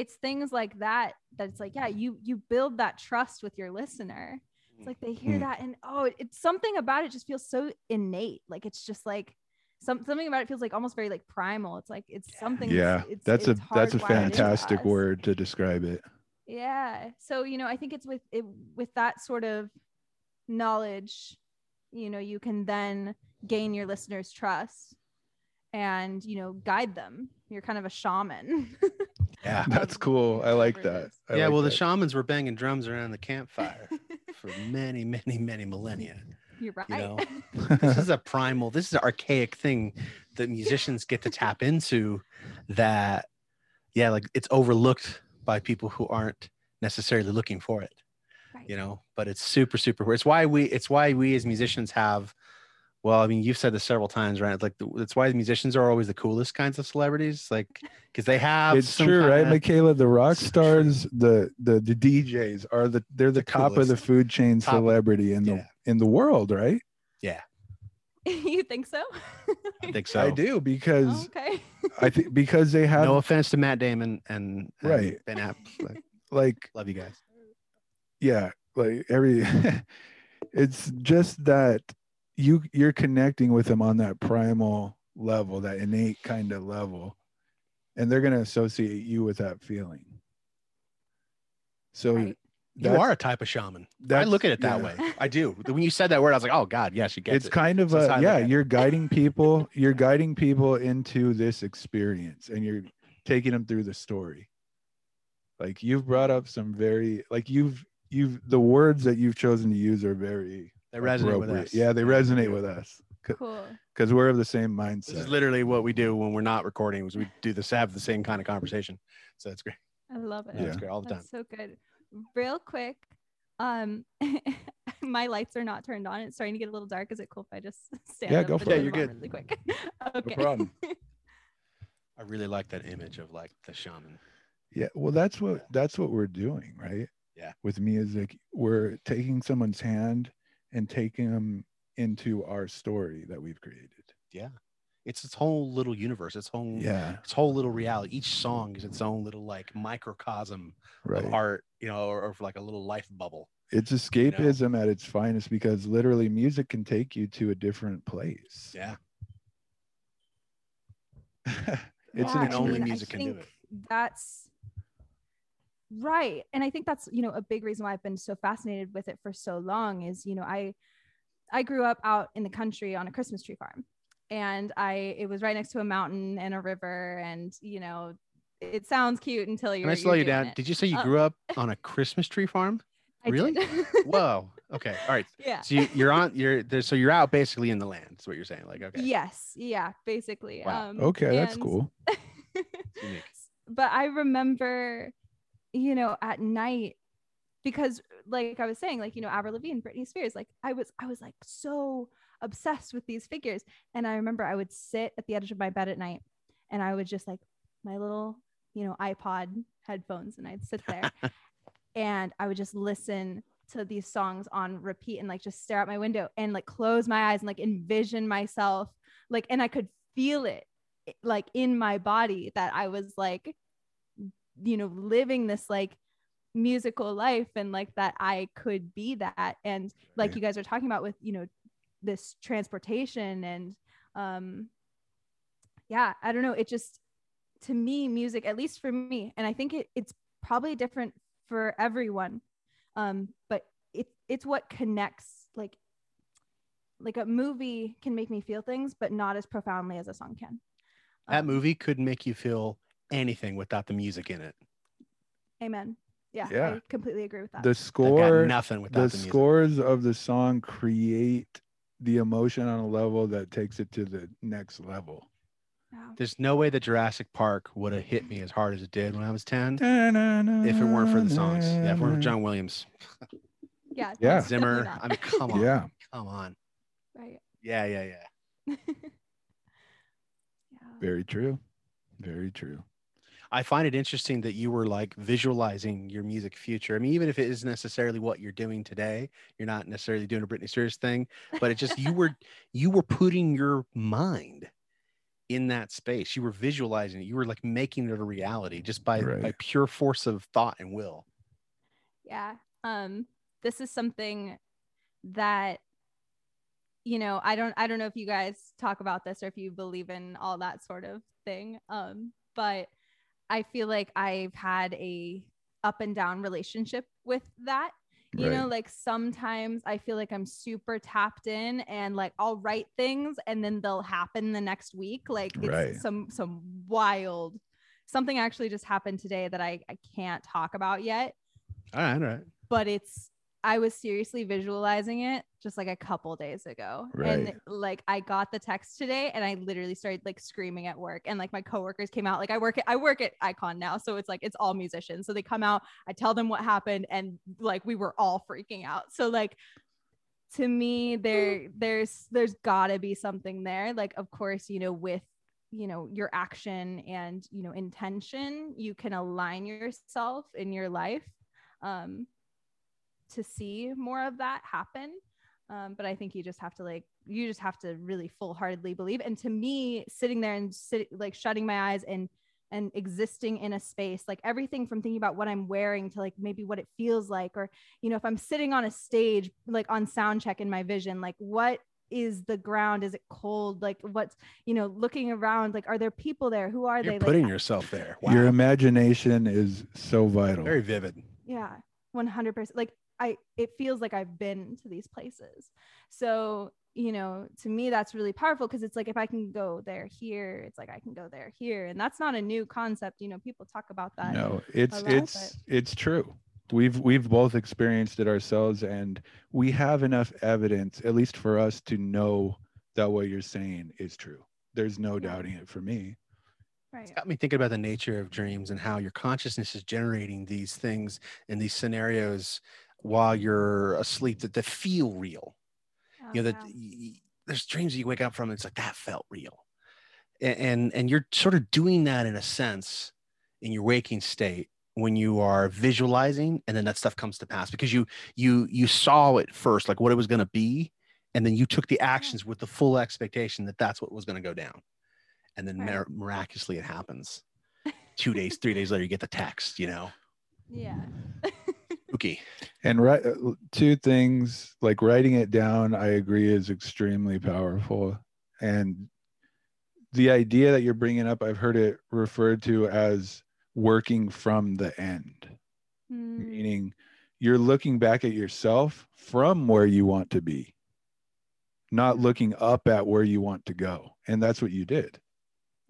it's things like that that's like, yeah, you you build that trust with your listener. It's like they hear Hmm. that and oh, it- it's something about it just feels so innate. Like it's just like some something about it feels like almost very like primal. It's like it's something. Yeah, it's, that's it's a that's a fantastic word to describe it. Yeah. So, you know, I think it's with it with that sort of knowledge, you know, you can then gain your listeners' trust and, you know, guide them. You're kind of a shaman. [LAUGHS] Yeah. [LAUGHS] That's cool. I like whatever it that. is. I yeah, like well, the shamans were banging drums around the campfire [LAUGHS] for many, many, many millennia. You're right. You know, [LAUGHS] this is a primal, this is an archaic thing that musicians get to tap into that, yeah, like it's overlooked by people who aren't necessarily looking for it, Right. you know, but it's super, super, it's why we, it's why we as musicians have, well, I mean, you've said this several times, right? Like, the, that's why musicians are always the coolest kinds of celebrities, like, because they have. It's some true, right, kinda- Michaela? The rock stars, the the the DJs are the they're the, The top of the food chain Top. celebrity in the Yeah. in the world, right? Yeah. [LAUGHS] you think so? I think [LAUGHS] so. I do oh, because okay. [LAUGHS] I think because they have no offense to Matt Damon and, and Right. Ben Affleck. like Love you guys. yeah, like every it's just that you you're connecting with them on that primal level, that innate kind of level, and they're gonna associate you with that feeling. So Right. You are a type of shaman. I look at it that yeah. way. I do. When you said that word, I was like, oh God, yeah, she gets it. it's it. kind of So that's how I a look yeah you're guiding people you're guiding people into this experience and you're taking them through the story like you've brought up some very like you've you've the words that you've chosen to use are very They resonate with us. yeah they do. resonate with us Cool. because we're of the same This is literally what we do when we're not recording. Is we do this, have the same kind of conversation. So it's great. I love it. Yeah, it's Yeah. great all the time. That's so good. Real quick, um, [LAUGHS] my lights are not turned on. It's starting to get a little dark. Is it cool if I just [LAUGHS] stand Yeah, up go for it. Yeah, you're good. Really quick. okay. [LAUGHS] no okay. problem I really like that image of like the shaman. yeah well that's what that's what we're doing right Yeah. with music we're taking someone's hand and taking them into our story that we've created Yeah. It's its whole little universe. Its whole yeah its whole little reality. Each song is its own little like microcosm right of art, you know, or, or like a little life bubble. it's escapism at its finest because literally music can take you to a different place. Yeah. [LAUGHS] it's Yeah, an And only mean, I music can do it. That's right. And I think that's, you know, a big reason why I've been so fascinated with it for so long is, you know, I I grew up out in the country on a Christmas tree farm. And I it was right next to a mountain and a river and, you know, it sounds cute until you're Can I slow you're you doing down? it. Did you say you Uh, grew up [LAUGHS] on a Christmas tree farm? I really? Whoa. Okay. All right. [LAUGHS] yeah. So you, you're on. You're there. So you're out basically in the land. Is what you're saying. Like okay. Yes. Yeah, basically. Wow. Um, okay, that's cool. [LAUGHS] but I remember, you know, at night, because like I was saying, like, you know, Avril Lavigne, Britney Spears, like I was, I was like so obsessed with these figures. And I remember I would sit at the edge of my bed at night and I would just like my little, you know, iPod headphones and I'd sit there [LAUGHS] and I would just listen to these songs on repeat and like just stare out my window and like close my eyes and like envision myself like and I could feel it like in my body that I was like you know living this like musical life and like that I could be that. And like Right. you guys are talking about with you know this transportation and um yeah I don't know. It just to me music at least for me and I think it, it's probably different for everyone um but it, it's what connects like like a movie can make me feel things but not as profoundly as a song can. That Um, movie couldn't make you feel anything without the music in it. amen yeah, Yeah. i completely agree with that The I've got score, nothing without the the, music. scores of the song create the emotion on a level that takes it to the next level. Yeah. There's no way that Jurassic Park would have hit me as hard as it did when I was 10 if it weren't for the songs. Yeah, if it weren't for John Williams. Yeah. Yeah. Zimmer. I mean, come on. Yeah, Come on. right. Yeah, yeah, yeah. [LAUGHS] Yeah. very true. Very true. I find it interesting that you were like visualizing your music future. I mean, even if it isn't necessarily what you're doing today, you're not necessarily doing a Britney Spears thing, but it just you were you were putting your mind in that space. You were visualizing it. You were like making it a reality just by by pure force of thought and will. yeah um this is something that you know i don't i don't know if you guys talk about this or if you believe in all that sort of thing um but i feel like i've had a up and down relationship with that you know like sometimes i feel like i'm super tapped in and like i'll write things and then they'll happen the next week like it's Right. some some wild something actually just happened today that i i can't talk about yet All right, all right. but it's I was seriously visualizing it just like a couple days ago. And like I got the text today and I literally started like screaming at work and like my coworkers came out like I work at I work at Icon now so it's like it's all musicians. So they come out, I tell them what happened and like we were all freaking out. So like to me there there's there's got to be something there like of course, you know, with you know your action and you know intention you can align yourself in your life um to see more of that happen. Um, but i think you just have to like you just have to really full-heartedly believe. And to me sitting there and sit, like shutting my eyes and and existing in a space like everything from thinking about what i'm wearing to like maybe what it feels like or you know if i'm sitting on a stage like on sound check in my vision like what is the ground? Is it cold? Like what's you know looking around like are there people there? Who are You're they? Putting like yourself there. Your imagination is so vital. Very vivid. yeah 100% like i it feels like i've been to these places so you know to me that's really powerful because it's like if i can go there here it's like i can go there here and that's not a new concept you know people talk about that no, it's lot, it's it's true. We've we've both experienced it ourselves, and we have enough evidence, at least for us, to know that what you're saying is true. There's no Yeah. doubting it for me. right It's got me thinking about the nature of dreams and how your consciousness is generating these things and these scenarios while you're asleep that, that feel real. Oh, you know that wow. y- y- there's dreams that you wake up from and it's like that felt real A- and and you're sort of doing that in a sense in your waking state when you are visualizing and then that stuff comes to pass because you you you saw it first like what it was going to be and then you took the uh-huh. actions with the full expectation that that's what was going to go down and then Right. mir- miraculously it happens two days three days later you get the text you know yeah [LAUGHS] okay And right, two things like writing it down, I agree, is extremely powerful. And the idea that you're bringing up, I've heard it referred to as working from the end, Mm, meaning you're looking back at yourself from where you want to be, not looking up at where you want to go. And that's what you did.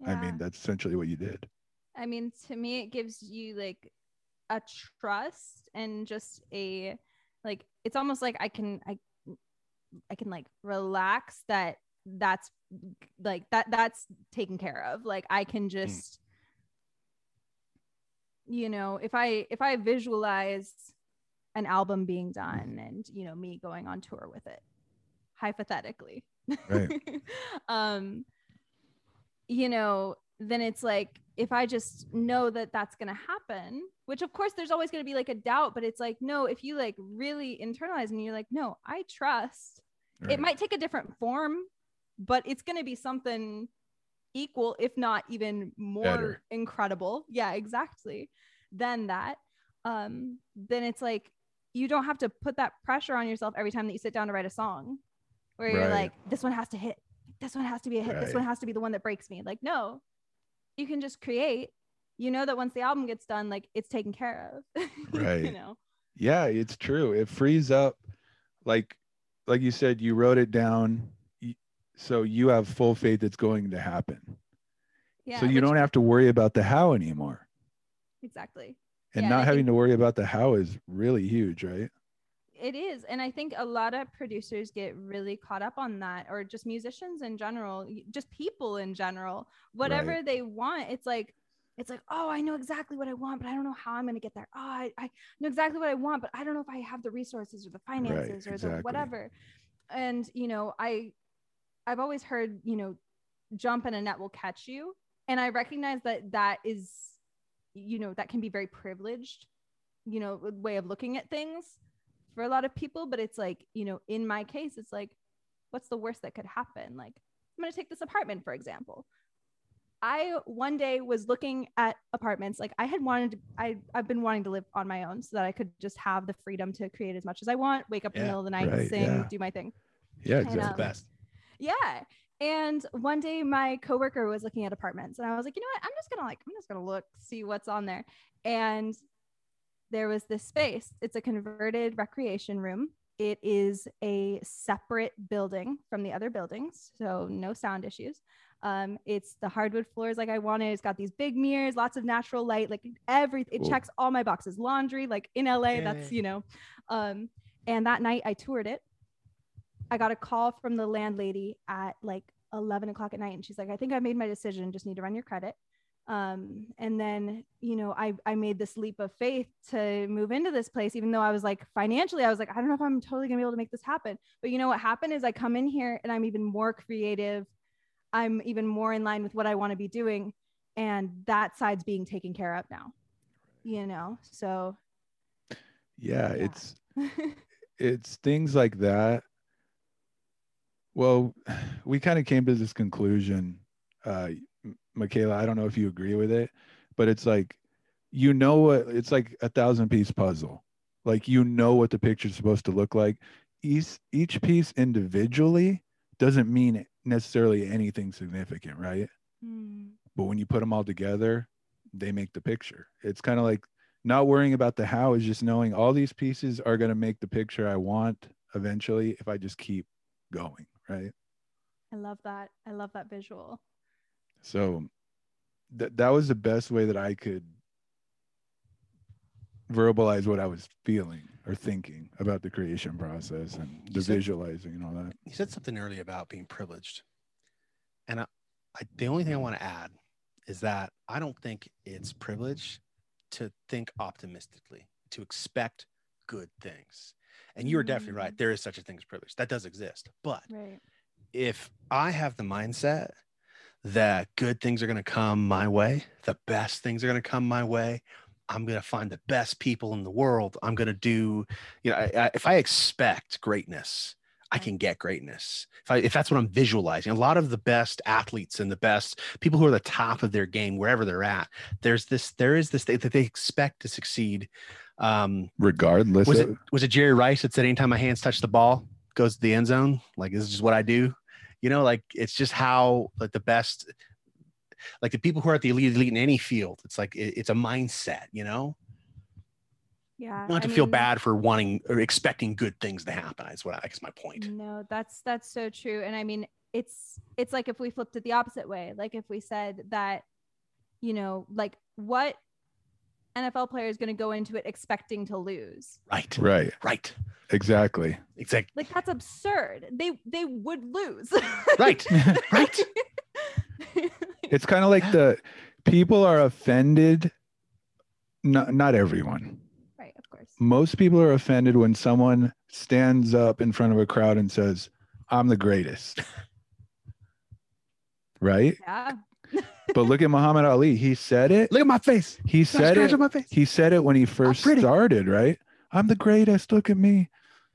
I mean, that's essentially what you did. I mean, to me, it gives you like a trust and just a like it's almost like I can I I can like relax that that's like that that's taken care of. Like I can just you know, if I if I visualize an album being done and you know me going on tour with it hypothetically Right. [LAUGHS] um you know then it's like if i just know that that's going to happen which of course there's always going to be like a doubt but it's like no if you like really internalize and you're like no i trust it might take a different form but it's going to be something equal if not even more Better. incredible. Yeah exactly than that. Um then it's like you don't have to put that pressure on yourself every time that you sit down to write a song where you're Right. like this one has to hit this one has to be a hit this one has to be the one that breaks me. Like no you can just create you know that once the album gets done like it's taken care of [LAUGHS] right. you know yeah it's true it frees up like like you said you wrote it down so you have full faith it's going to happen yeah so you don't have to worry about the how anymore exactly and Yeah, not having think- to worry about the how is really huge right It is. And I think a lot of producers get really caught up on that, or just musicians in general, just people in general, whatever they want. It's like, it's like, oh, I know exactly what I want, but I don't know how I'm going to get there. Oh, I, I know exactly what I want, but I don't know if I have the resources or the finances or exactly. the whatever. And, you know, I, I've always heard, you know, jump and a net will catch you. And I recognize that that is, you know, that can be very privileged, you know, way of looking at things for a lot of people. But it's like, you know, in my case, it's like, what's the worst that could happen? Like, I'm going to take this apartment, for example. I one day was looking at apartments. Like I had wanted to, I, I've been wanting to live on my own so that I could just have the freedom to create as much as I want, wake up in the middle of the night, right, sing, yeah. do my thing. Yeah, the um, best. Yeah. And one day my coworker was looking at apartments and I was like, you know what? I'm just gonna like, I'm just gonna look, see what's on there. And there was this space. It's a converted recreation room. It is a separate building from the other buildings, so no sound issues. Um, it's the hardwood floors like I wanted. It's got these big mirrors, lots of natural light, like everything. It checks all my boxes. Laundry, like in LA, that's you know. Um, and that night I toured it. I got a call from the landlady at like 11 o'clock at night, and she's like, "I think I made my decision. Just need to run your credit." Um, and then you know, I I made this leap of faith to move into this place, even though I was like financially, I was like, I don't know if I'm totally gonna be able to make this happen. But you know what happened is I come in here and I'm even more creative. I'm even more in line with what I want to be doing, and that side's being taken care of now. You know, so yeah, Yeah. it's [LAUGHS] it's things like that. Well, [SIGHS] we kind of came to this conclusion, uh, Michaela. I don't know if you agree with it, but it's like, you know what? It's like a thousand piece puzzle. Like you know what the picture's supposed to look like. Each each piece individually doesn't mean necessarily anything significant, right? Hmm. But when you put them all together, they make the picture. It's kind of like not worrying about the how is just knowing all these pieces are going to make the picture I want eventually if I just keep going, right? I love that. I love that visual. So th- that was the best way that I could verbalize what I was feeling or thinking about the creation process and the said- visualizing and all that. You said something earlier about being privileged, and I, I, the only thing I want to add is that I don't think it's privilege to think optimistically, to expect good things. And you are definitely right. Mm. There is such a thing as privilege. That does exist. But Right. if I have the mindset that good things are going to come my way, the best things are going to come my way, I'm going to find the best people in the world. I'm going to do, you know, I, I, if I expect greatness, I can get greatness. If I, if that's what I'm visualizing, a lot of the best athletes and the best people who are the top of their game, wherever they're at, there's this, there is this that they expect to succeed. Um, Regardless was of it was it Jerry Rice that said anytime my hands touch the ball goes to the end zone? Like this is just what I do. You know, like it's just how like the best like the people who are at the elite elite in any field, it's like it- it's a mindset, you know? Yeah. Not I to feel mean, bad for wanting or expecting good things to happen. Is what I guess my point. No, that's that's so true. And I mean, it's it's like if we flipped it the opposite way. Like if we said that, you know, like what NFL player is going to go into it expecting to lose? Right. right, Right. exactly. Exactly. Like that's absurd. They they would lose. Right. [LAUGHS] Right. [LAUGHS] It's kind of like the people are offended. Not not everyone. right, of course. Most people are offended when someone stands up in front of a crowd and says, "I'm the greatest." [LAUGHS] right? Yeah. [LAUGHS] But look at Muhammad Ali. He said it. Look at my face. He said scratch it. on my face. He said it when he first started, right? I'm the greatest. Look at me.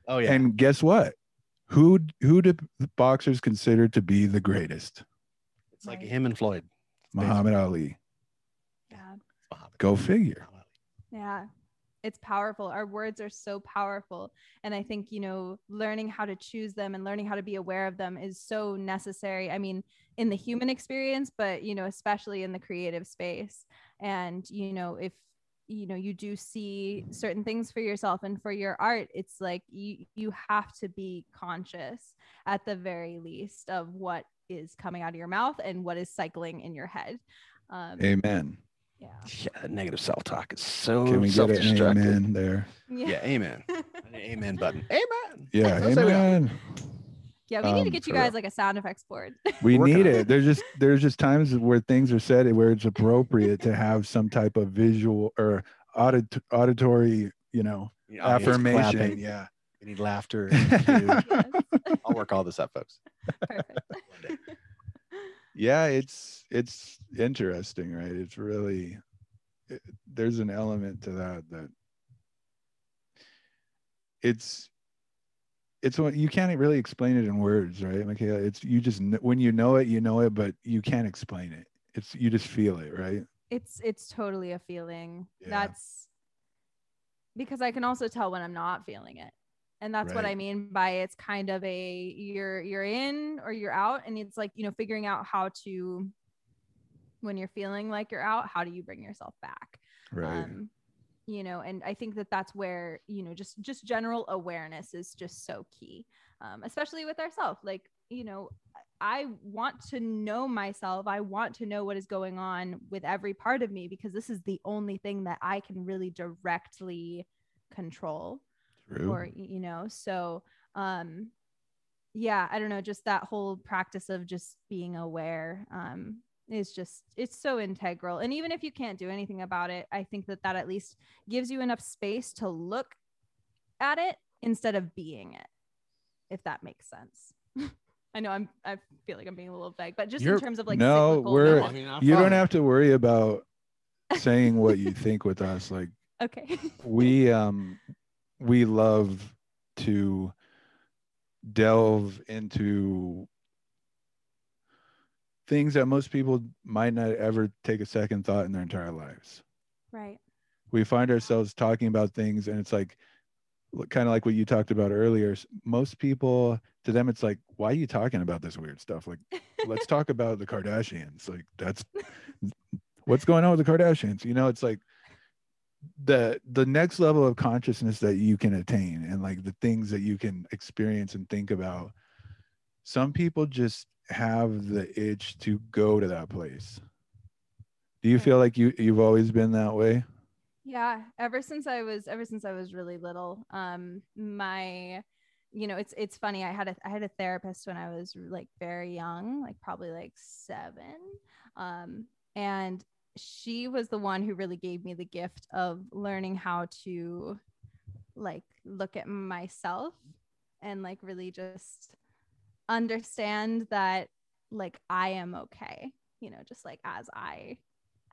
Oh yeah. And guess what? Who who did boxers consider to be the greatest? It's like Right. him and Floyd. Muhammad Ali. Yeah. Muhammad. Go figure. Yeah. It's powerful. Our words are so powerful. And I think, you know, learning how to choose them and learning how to be aware of them is so necessary. I mean, in the human experience, but, you know, especially in the creative space. And, you know, if, you know, you do see certain things for yourself and for your art, it's like you, you have to be conscious at the very least of what is coming out of your mouth and what is cycling in your head. Um, Amen. yeah. Yeah, negative self-talk is so Can we get an self-destructive. amen there? Yeah, amen. [LAUGHS] amen button. Amen. Yeah, Don't we amen. Yeah, we need to Um, get you guys like a sound effects board. [LAUGHS] We need it. There's just there's just times where things are said where it's appropriate to have some type of visual or audit, auditory, you know, The audience affirmation. Yeah. We need laughter. [LAUGHS] I'll work all this up, folks. [LAUGHS] Yeah, it's it's interesting, right? It's really it, there's an element to that that it's it's what you can't really explain it in words, right, Michaela? It's you just when you know it, you know it, but you can't explain it. It's you just feel it, right? it's it's totally a feeling Yeah. that's because i can also tell when i'm not feeling it and that's what i mean by it's kind of a you're you're in or you're out and it's like you know figuring out how to when you're feeling like you're out how do you bring yourself back? Right. um you know and i think that that's where you know just just general awareness is just so key um, especially with ourselves. Like you know i want to know myself. I want to know what is going on with every part of me because this is the only thing that i can really directly control True. or you know so um yeah i don't know just that whole practice of just being aware um is just it's so integral and even if you can't do anything about it i think that that at least gives you enough space to look at it instead of being it if that makes sense [LAUGHS] i know i'm i feel like i'm being a little vague but just You're- in terms of like No, we're- moments- mean, you don't have to worry about [LAUGHS] saying what you think with us. Like okay [LAUGHS] we um we love to delve into things that most people might not ever take a second thought in their entire lives. right We find ourselves talking about things and it's like kind of like what you talked about earlier. Most people to them it's like why are you talking about this weird stuff? Like let's [LAUGHS] talk about the Kardashians. Like that's what's going on with the Kardashians. You know, it's like the the next level of consciousness that you can attain and like the things that you can experience and think about. Some people just have the itch to go to that place. Do you feel like you you've always been that way? yeah ever since i was ever since i was really little um my you know it's it's funny i had a i had a therapist when i was like very young like probably like seven um and she was the one who really gave me the gift of learning how to like look at myself and like really just understand that like i am okay you know just like as i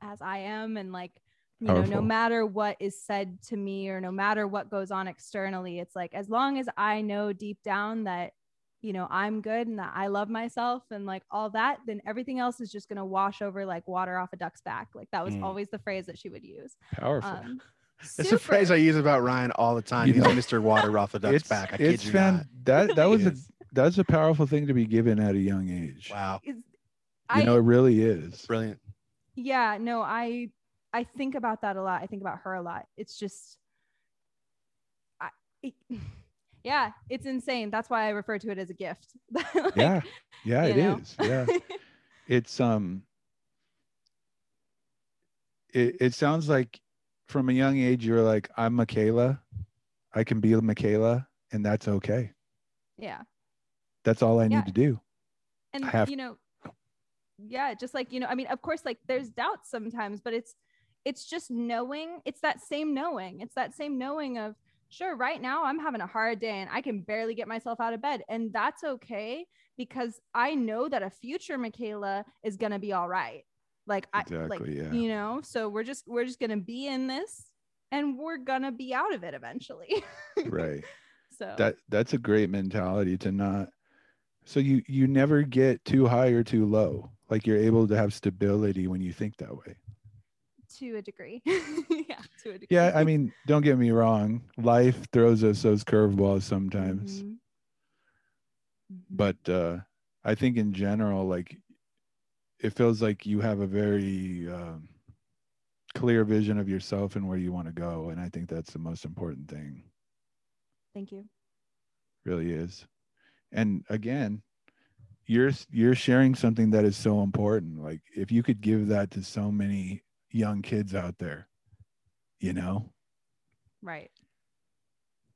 as i am and like you know no matter what is said to me or no matter what goes on externally it's like as long as i know deep down that you know i'm good and that i love myself and like all that then everything else is just going to wash over like water off a duck's back like that was Mm. always the phrase that she would use Powerful. um [LAUGHS] That's a phrase I use about Ryan all the time. You He's know, Mr. Water off the duck's it's back. I kid it's you fan- not. that that was a that's a powerful thing to be given at a young age. Wow. Is- You I, know, it really is. Brilliant. yeah no i i think about that a lot i think about her a lot it's just i it, yeah it's insane that's why i refer to it as a gift [LAUGHS] Like, yeah. Yeah, it is. know? Yeah. It's um it, it sounds like from a young age you're like, I'm Michaela. I can be Michaela, and that's okay. yeah That's all I need to do. and I have- you know yeah just like you know i mean of course like there's doubts sometimes but it's it's just knowing it's that same knowing it's that same knowing of sure right now i'm having a hard day and i can barely get myself out of bed and that's okay because i know that a future michaela is going to be all right like i like yeah. you know so we're just we're just going to be in this and we're going to be out of it eventually Right. [LAUGHS] so That that's a great mentality to not so you you never get too high or too low. Like you're able to have stability when you think that way. To a degree [LAUGHS] yeah to a degree Yeah, I mean, don't get me wrong. Life throws us those curveballs sometimes. Mhm. Mhm. but uh i think in general like it feels like you have a very um, clear vision of yourself and where you want to go and i think that's the most important thing thank you really is and again you're you're sharing something that is so important like if you could give that to so many young kids out there you know right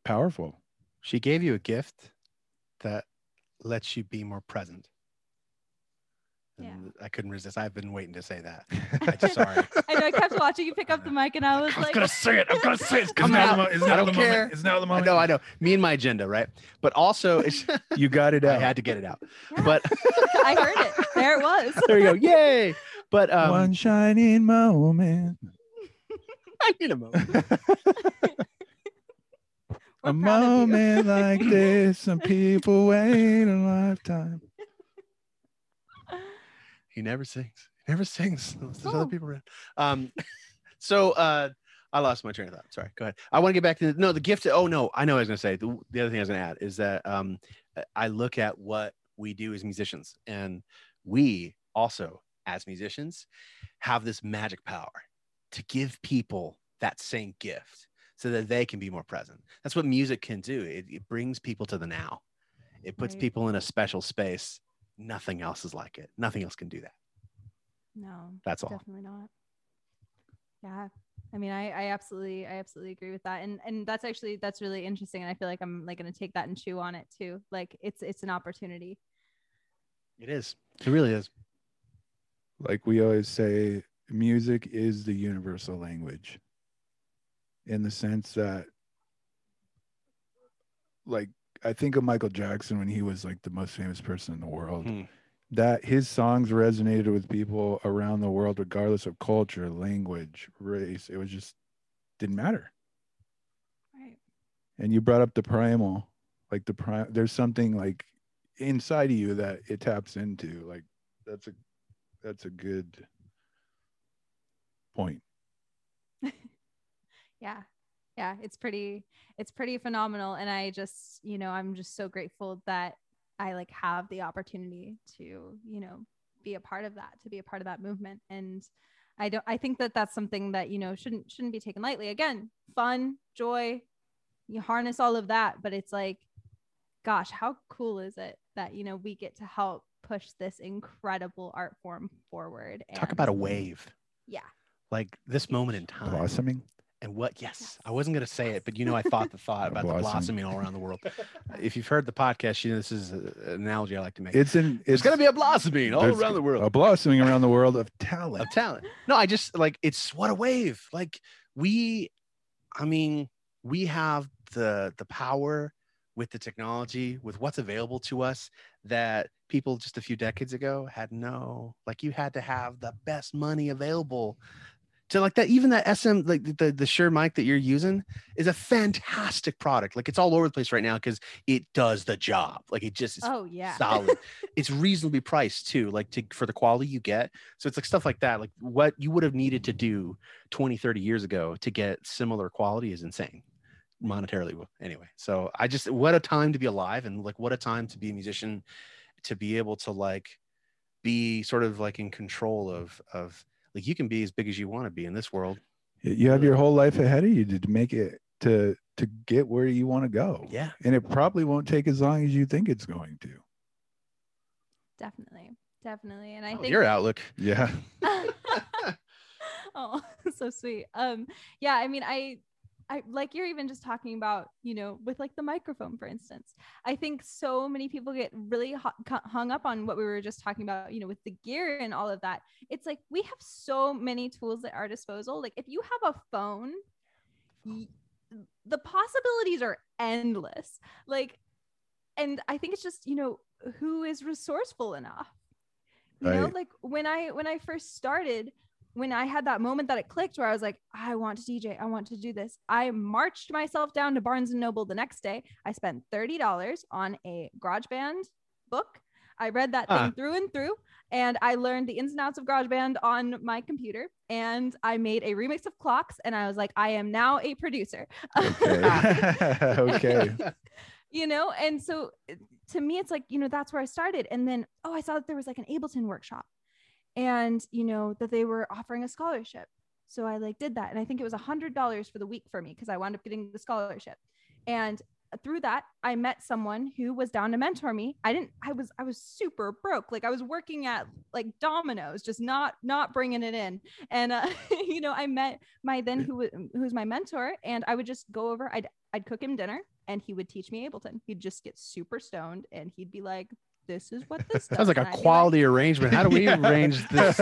powerful She gave you a gift that lets you be more present. Yeah. And I couldn't resist. I've been waiting to say that. [LAUGHS] I just sorry. I know I kept watching you pick up the mic and I was I was like, gonna say it. I'm gonna say it. It's [LAUGHS] It's coming now out. the mo- it's now don't the care. moment. It's now the I moment. know, I know. Me and my agenda, right? But also, it's, [LAUGHS] You got it I had to get it out. Yeah. But I heard it. There it was. there you go. Yay! But um, One shining moment. [LAUGHS] I need a moment. [LAUGHS] [LAUGHS] A proud of you. moment like this, some people wait a lifetime. He never sings. He never sings. There's other Oh. people around. Um, so uh, I lost my train of thought. Sorry. Go ahead. I want to get back to the, no the gift. Oh no, I know. what I was gonna say the, the other thing I was gonna add is that um, I look at what we do as musicians, and we also as musicians have this magic power to give people that same gift so that they can be more present. That's what music can do. It, it brings people to the now. It puts Right. people in a special space. Nothing else is like it. Nothing else can do that. No, That's all. definitely not. Yeah. I mean, I, I absolutely, I absolutely agree with that. And, and that's actually, that's really interesting. And I feel like I'm like going to take that and chew on it too. Like it's, it's an opportunity. It is. It really is. Like we always say, music is the universal language in the sense that, like, I think of Michael Jackson when he was like the most famous person in the world. Hmm. That his songs resonated with people around the world, regardless of culture, language, race. It was just didn't matter. Right. and you brought up the primal like the prime there's something like inside of you that it taps into like that's a that's a good point [LAUGHS] Yeah. Yeah. It's pretty, it's pretty phenomenal. And I just, you know, I'm just so grateful that I like have the opportunity to, you know, be a part of that, to be a part of that movement. And I don't, I think that that's something that, you know, shouldn't, shouldn't be taken lightly. Again, fun, joy, you harness all of that. But it's like, gosh, how cool is it that, you know, we get to help push this incredible art form forward? Talk about a wave. Yeah. Like this moment in time. blossoming And what, yes, I wasn't going to say it, but you know, I thought the thought A [LAUGHS] about the blossoming all around the world. [LAUGHS] If you've heard the podcast, you know, this is an analogy I like to make. it's in There's it's going to be a blossoming all around the world a blossoming around the world of talent of talent. No, I just like it's what a wave. Like we, I mean, we have the the power with the technology, with what's available to us that people just a few decades ago had no. Like you had to have the best money available to like that. Even that SM, like the the Shure mic that you're using, is a fantastic product. Like it's all over the place right now because it does the job. Like it just is Oh, yeah. solid. [LAUGHS] it's reasonably priced too, like to for the quality you get. So it's like stuff like that. Like what you would have needed to do 20, 30 years ago to get similar quality is insane monetarily. Anyway, so I just what a time to be alive and like what a time to be a musician to be able to like be sort of like in control of of like you can be as big as you want to be in this world. you have your whole life ahead of you to make it to to get where you want to go Yeah. and it probably won't take as long as you think it's going to Definitely. Definitely. And I Oh, think your outlook. yeah [LAUGHS] oh, [LAUGHS] so sweet. Um, yeah, I mean, I I like you're even just talking about, you know, with like the microphone, for instance. I think so many people get really hu- hung up on what we were just talking about, you know, with the gear and all of that. It's like we have so many tools at our disposal. Like if you have a phone, y- the possibilities are endless. Like, and I think it's just, you know, who is resourceful enough. You know, Right. like when I when I first started, when I had that moment that it clicked where I was like, I want to DJ, I want to do this. I marched myself down to Barnes and Noble the next day. I spent $30 on a GarageBand book. I read that thing through and through, and I learned the ins and outs of GarageBand on my computer. And I made a remix of clocks, and I was like, I am now a producer. okay [LAUGHS] [LAUGHS] okay you know and so uh, to me it's like you know that's where i started and then oh i saw that there was like an ableton workshop and you know that they were offering a scholarship. So i like did that and i think it was a hundred dollars for the week for me because i wound up getting the scholarship. And through that i met someone who was down to mentor me. I didn't i was i was super broke like i was working at like domino's just not not bringing it in. And uh, [LAUGHS] you know i met my then who who's my mentor and i would just go over i'd i'd cook him dinner and he would teach me Ableton. He'd just get super stoned and he'd be like, "This is what this." [LAUGHS] sounds like a and I'd quality arrangement. How do we Yeah. [LAUGHS] arrange [LAUGHS] this?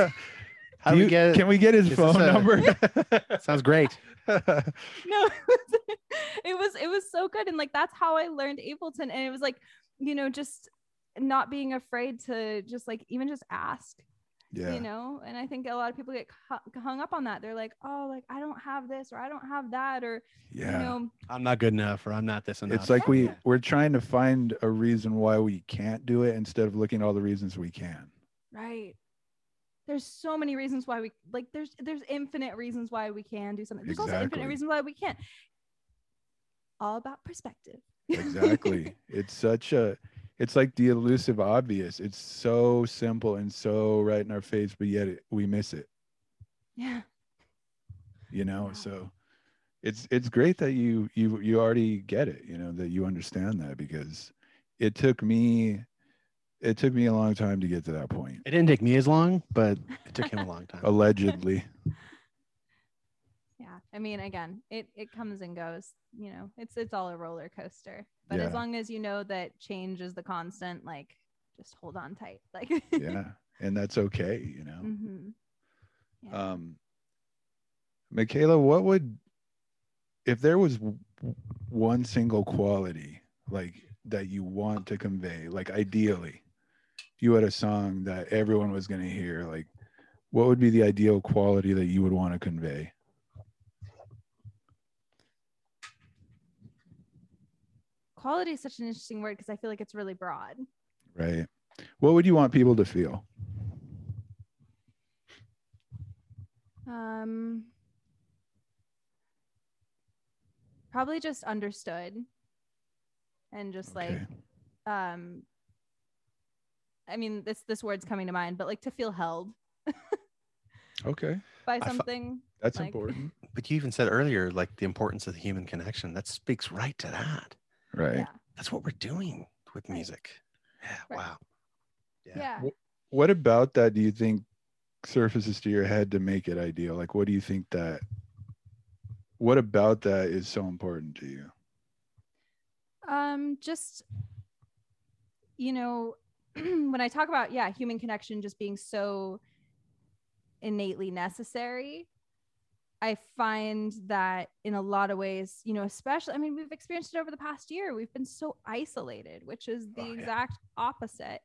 How Do do we get? Can we get his phone a- number? Sounds great. no it was, it was it was so good and like that's how i learned ableton and it was like you know just not being afraid to just like even just ask yeah. you know and i think a lot of people get hu- hung up on that they're like oh like i don't have this or i don't have that or Yeah. you know I'm not good enough, or I'm not this enough. It's like we Yeah. we're trying to find a reason why we can't do it instead of looking at all the reasons we can. right there's so many reasons why we like there's there's infinite reasons why we can do something there's also infinite reasons why we can't all about perspective [LAUGHS] Exactly. it's such a it's like the elusive obvious. It's so simple and so right in our face, but yet it, we miss it, yeah you know? Wow. So it's it's great that you you you already get it, you know, that you understand that because it took me it took me a long time to get to that point. it didn't take me as long, but it took him a long time. [LAUGHS] Allegedly. I mean again it it comes and goes you know it's it's all a roller coaster but Yeah. as long as you know that change is the constant like just hold on tight [LAUGHS] like yeah. And that's okay, you know. Mhm. Yeah. Um, Michaela, what would if there was one single quality like that you want to convey, like ideally, if you had a song that everyone was going to hear, like what would be the ideal quality that you would want to convey? Quality is such an interesting word because i feel like it's really broad Right. What would you want people to feel? um probably just understood and just like um i mean this this word's coming to mind but like to feel held [LAUGHS] Okay. by fu- something That's Like- important. But you even said earlier, like the importance of the human connection. That speaks right to that. Right. yeah That's what we're doing with Right. music. Yeah. Right. Wow. yeah, What about that do you think surfaces to your head to make it ideal? Like what do you think that what about that is so important to you? um just you know [CLEARS THROAT] when i talk about yeah human connection just being so innately necessary i find that in a lot of ways you know especially i mean we've experienced it over the past year we've been so isolated which is the Oh, yeah. exact opposite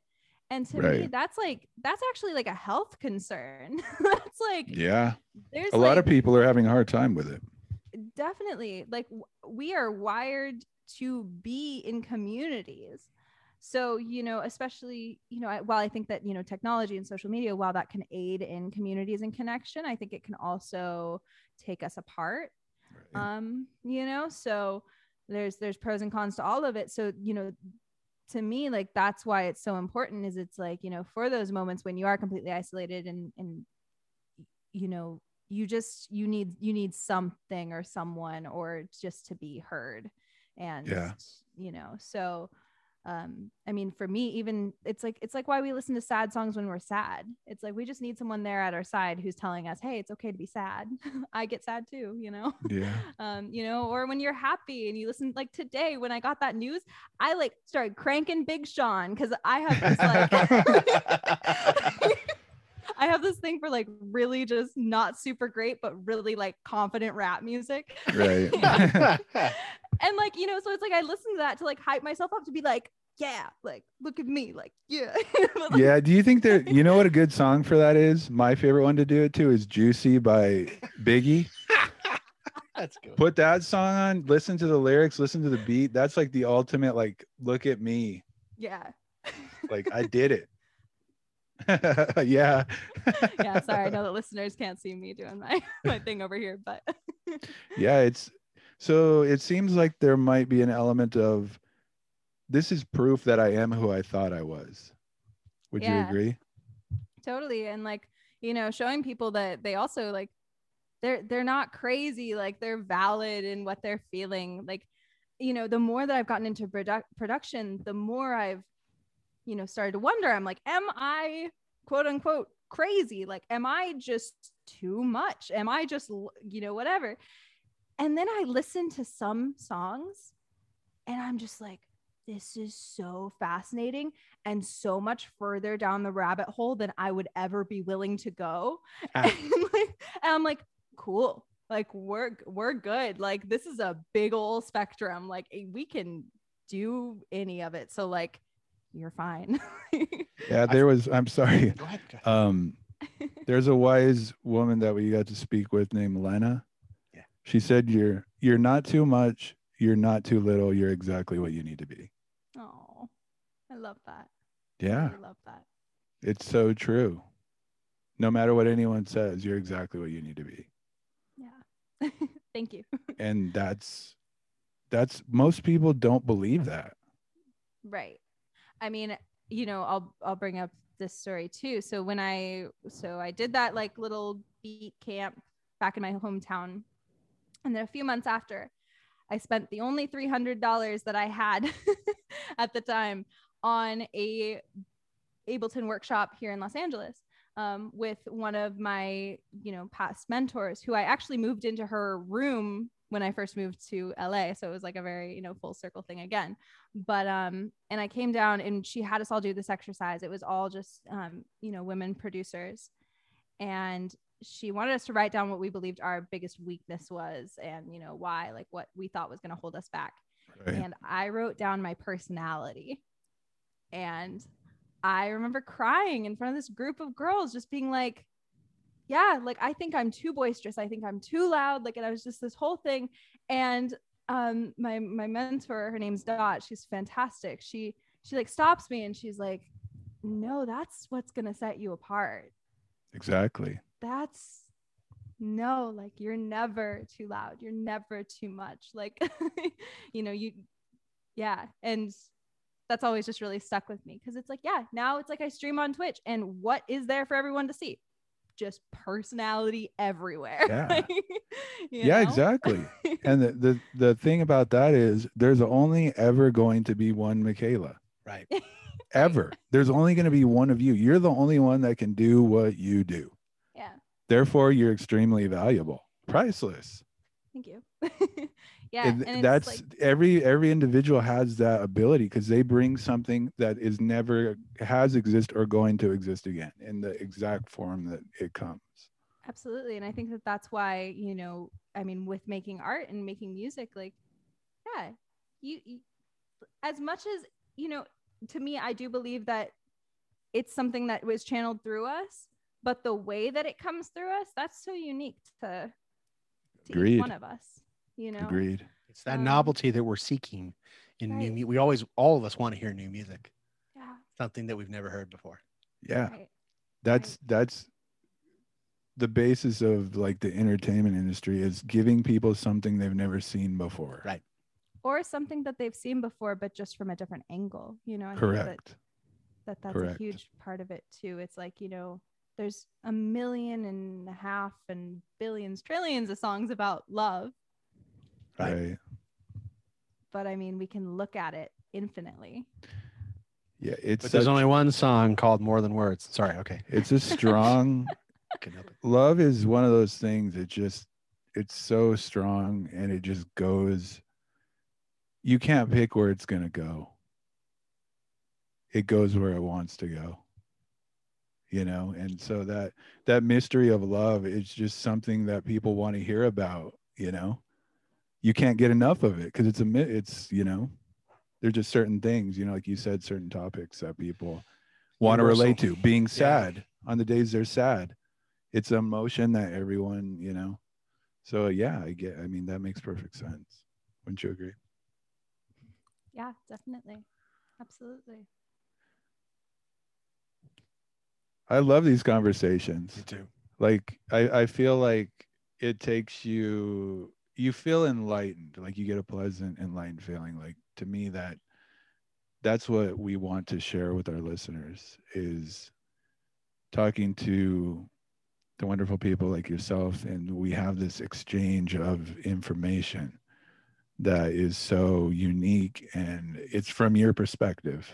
and to me that's like that's actually like a health concern [LAUGHS] that's like Yeah. there's A lot of people are having a hard time with it. definitely like w- we are wired to be in communities so you know especially you know I, while i think that you know technology and social media while that can aid in communities and connection i think it can also take us apart. Um you know so there's there's pros and cons to all of it. So you know to me like that's why it's so important is it's like you know for those moments when you are completely isolated and and you know you just you need you need something or someone or just to be heard and Yeah. you know so um i mean for me even it's like it's like why we listen to sad songs when we're sad it's like we just need someone there at our side who's telling us hey it's okay to be sad [LAUGHS] i get sad too you know Yeah. [LAUGHS] um you know or when you're happy and you listen like today when i got that news i like started cranking big sean because i have this like [LAUGHS] I have this thing for like really just not super great, but really like confident rap music. Right. And like, you know, so it's like I listen to that to like hype myself up to be like, yeah, like look at me, like, yeah. [LAUGHS] But, like, yeah. Do you think there you know what a good song for that is? My favorite one to do it to is Juicy by Biggie. [LAUGHS] That's good. Put that song on, listen to the lyrics, listen to the beat. That's like the ultimate like look at me. yeah. Like I did it. [LAUGHS] yeah. yeah. Sorry. I know that listeners can't see me doing my, my thing over here, but yeah it's so it seems like there might be an element of this is proof that i am who i thought i was. Would you agree? Totally and like you know showing people that they also like they're they're not crazy like they're valid in what they're feeling like you know the more that i've gotten into produ- production the more i've you know started to wonder i'm like am i quote unquote crazy? Like am i just too much? Am i just you know whatever. And then i listen to some songs And I'm just like, this is so fascinating and so much further down the rabbit hole than I would ever be willing to go. [LAUGHS] Ah. And, like, and I'm like, cool. Like we're we're good. Like this is a big old spectrum. Like eh, we can do any of it. So like you're fine. [LAUGHS] Yeah, there was. I'm sorry. Go ahead. Go ahead. Um, [LAUGHS] there's a wise woman that we got to speak with named Lena. Yeah. She said, "You're you're not too much. You're not too little. You're exactly what you need to be." I love that. Yeah, I love that. it's so true. No matter what anyone says, you're exactly what you need to be, Yeah. [LAUGHS] Thank you. and that's that's most people don't believe that. Right. I mean, you know, I'll I'll bring up this story too. So when I so I did that like little beat camp back in my hometown. And then a few months after, I spent the only $300 that I had [LAUGHS] at the time on a Ableton workshop here in Los Angeles um, with one of my, you know, past mentors who I actually moved into her room when I first moved to LA. So it was like a very, you know, full circle thing again. But, um, and I came down and she had us all do this exercise. It was all just, um, you know, women producers. And she wanted us to write down what we believed our biggest weakness was and, you know, why, like what we thought was going to hold us back Right? and I wrote down my personality. And I remember crying in front of this group of girls, just being like, yeah, like I think I'm too boisterous. I think I'm too loud. Like, and I was just this whole thing. And um, my my mentor, her name's Dot. She's fantastic. She she like stops me and she's like, no, that's what's gonna set you apart Exactly. that's no like you're never too loud you're never too much like [LAUGHS] you know you yeah and that's always just really stuck with me because it's like yeah now it's like i stream on twitch and what is there for everyone to see just personality everywhere Yeah. [LAUGHS] Yeah, know? exactly. [LAUGHS] and the, the the thing about that is there's only ever going to be one Michaela. right. [LAUGHS] Ever. There's only going to be one of you. You're the only one that can do what you do. yeah Therefore, you're extremely valuable. Priceless. thank you yeah And that's like every every individual has that ability because they bring something that is never has exist or going to exist again in the exact form that it comes. absolutely and i think that that's why you know i mean with making art and making music like yeah you, you as much as you know to me i do believe that it's something that was channeled through us but the way that it comes through us that's so unique to, to each one of us you know Agreed. It's that Um, novelty that we're seeking in new music. We always, all of us want to hear new music, yeah something that we've never heard before. Yeah. right that's that's the basis of like the entertainment industry is giving people something they've never seen before. Right. or something that they've seen before but just from a different angle you know I think that- Correct. that that's Correct. a huge part of it too. It's like, you know, there's a million and a half and billions, trillions of songs about love, Right. Right. but I mean, we can look at it infinitely. Yeah. It's But there's such- only one song called More Than Words. Sorry. Okay. it's a strong [LAUGHS] Couldn't help it. love is one of those things it just it's so strong and it just goes you can't pick where it's going to go it goes where it wants to go you know and so that that mystery of love is just something that people want to hear about you know you can't get enough of it because it's a mi- it's you know there're just certain things you know like you said certain topics that people want to relate to Universal. being Yeah. sad on the days they're sad it's an emotion that everyone you know so yeah i get i mean that makes perfect sense wouldn't you agree Yeah, definitely. Absolutely. i love these conversations Me too. like I, I feel like it takes you you feel enlightened like you get a pleasant enlightened feeling like to me that that's what we want to share with our listeners is talking to the wonderful people like yourself and we have this exchange of information that is so unique and it's from your perspective.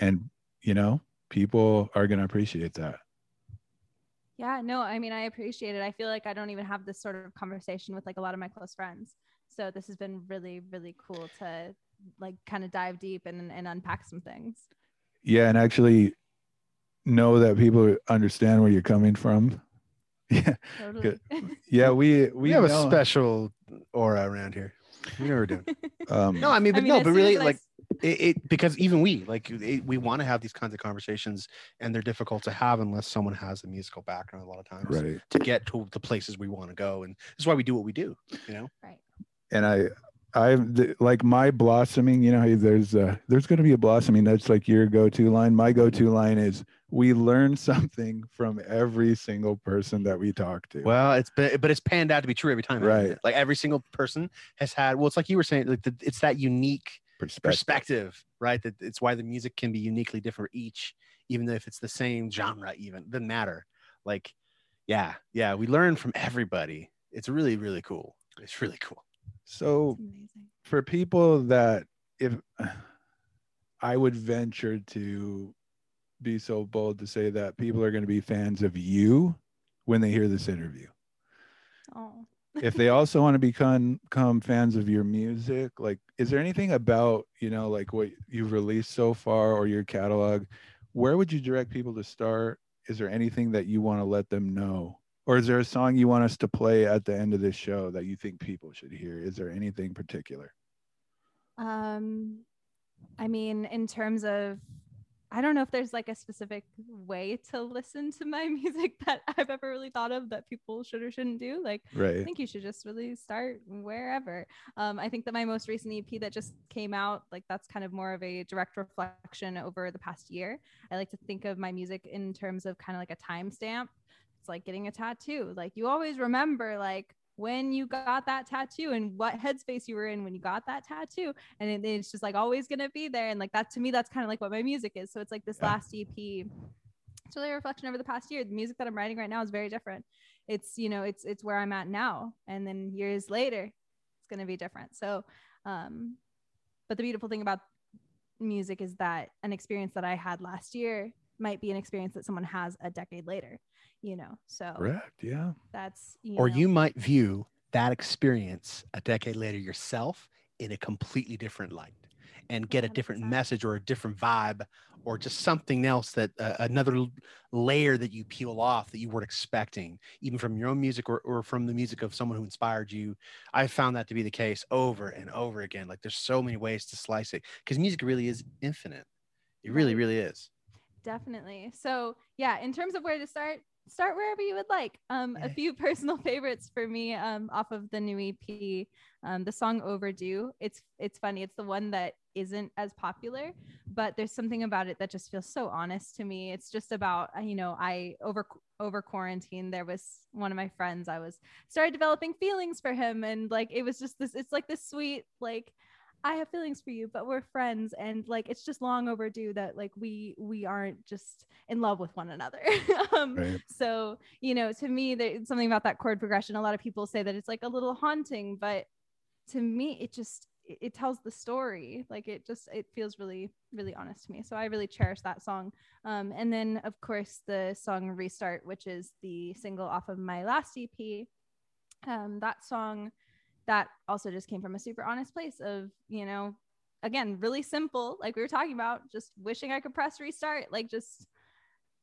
And you know people are going to appreciate that Yeah, no, I mean, I appreciate it. I feel like I don't even have this sort of conversation with like a lot of my close friends. So this has been really, really cool to like kind of dive deep and, and unpack some things. Yeah, and actually know that people understand where you're coming from. [LAUGHS] Yeah, Totally. yeah, we we, We, have know, a special aura around here. We know what. [LAUGHS] Um, No, I mean, I but mean, no, but really, as I like it, it because even we like it, we want to have these kinds of conversations, and they're difficult to have unless someone has a musical background. A lot of times, right. to get to the places we want to go, and this is why we do what we do. You know, right. and I, I the, like my blossoming. You know, there's uh there's going to be a blossoming. That's like your go-to line. My go-to line is we learn [LAUGHS] something from every single person that we talk to. well, it's been, but it's panned out to be true every time. Right. Like every single person has had. Well, it's like you were saying, like the, it's that unique perspective. perspective, right? That it's why the music can be uniquely different each, even if it's the same genre, even doesn't matter. Like, yeah, yeah, we learn from everybody. It's really, really cool. It's really cool. So for people that if [SIGHS] I would venture to be so bold to say that people are going to be fans of you when they hear this interview. Oh, if they also want to become become fans of your music, like is there anything about, you know, like what you've released so far or your catalog, where would you direct people to start? Is there anything that you want to let them know? Or is there a song you want us to play at the end of this show that you think people should hear? Is there anything particular? Um, I mean, in terms of, I don't know if there's like a specific way to listen to my [LAUGHS] music that I've ever really thought of that people should or shouldn't do. Like, I think you should just really start wherever. Um, I think that my most recent EP that just came out, like that's kind of more of a direct reflection over the past year. I like to think of my music in terms of kind of like a timestamp. It's like getting a tattoo. Like you always remember like when you got that tattoo and what headspace you were in when you got that tattoo. And it- it's just like always gonna be there. And like that to me, that's kind of like what my music is. So it's like this Yeah. last EP. It's really a reflection over the past year. The music that I'm writing right now is very different it's you know it's it's where i'm at now and then years later it's going to be different so um but the beautiful thing about music is that an experience that i had last year might be an experience that someone has a decade later you know? So Correct. Yeah. that's you or know, you might view that experience a decade later yourself in a completely different light and get a different message or a different vibe or just something else that uh, another layer that you peel off that you weren't expecting even from your own music or, or from the music of someone who inspired you. I found that to be the case over and over again. Like there's so many ways to slice it because music really is infinite. It really really is definitely. So yeah in terms of where to start start wherever you would like. Um a few [LAUGHS] personal favorites for me um off of the new ep um the song overdue. It's it's funny. It's the one that isn't as popular but there's something about it that just feels so honest to me. It's just about uh, you know i over over quarantine there was one of my friends i was started developing feelings for him. And like it was just this it's like this sweet like I have feelings for you, but we're friends, and like it's just long overdue that like we we aren't just in love with one another. [LAUGHS] um, Right. So you know, to me, there's something about that chord progression. A lot of people say that it's like a little haunting, but to me, it just it, it tells the story. Like it just it feels really really honest to me. So I really cherish that song. Um, and then of course the song Restart, which is the single off of my last EP. Um, that song that also just came from a super honest place of you know again really simple like we were talking about just wishing i could press restart like just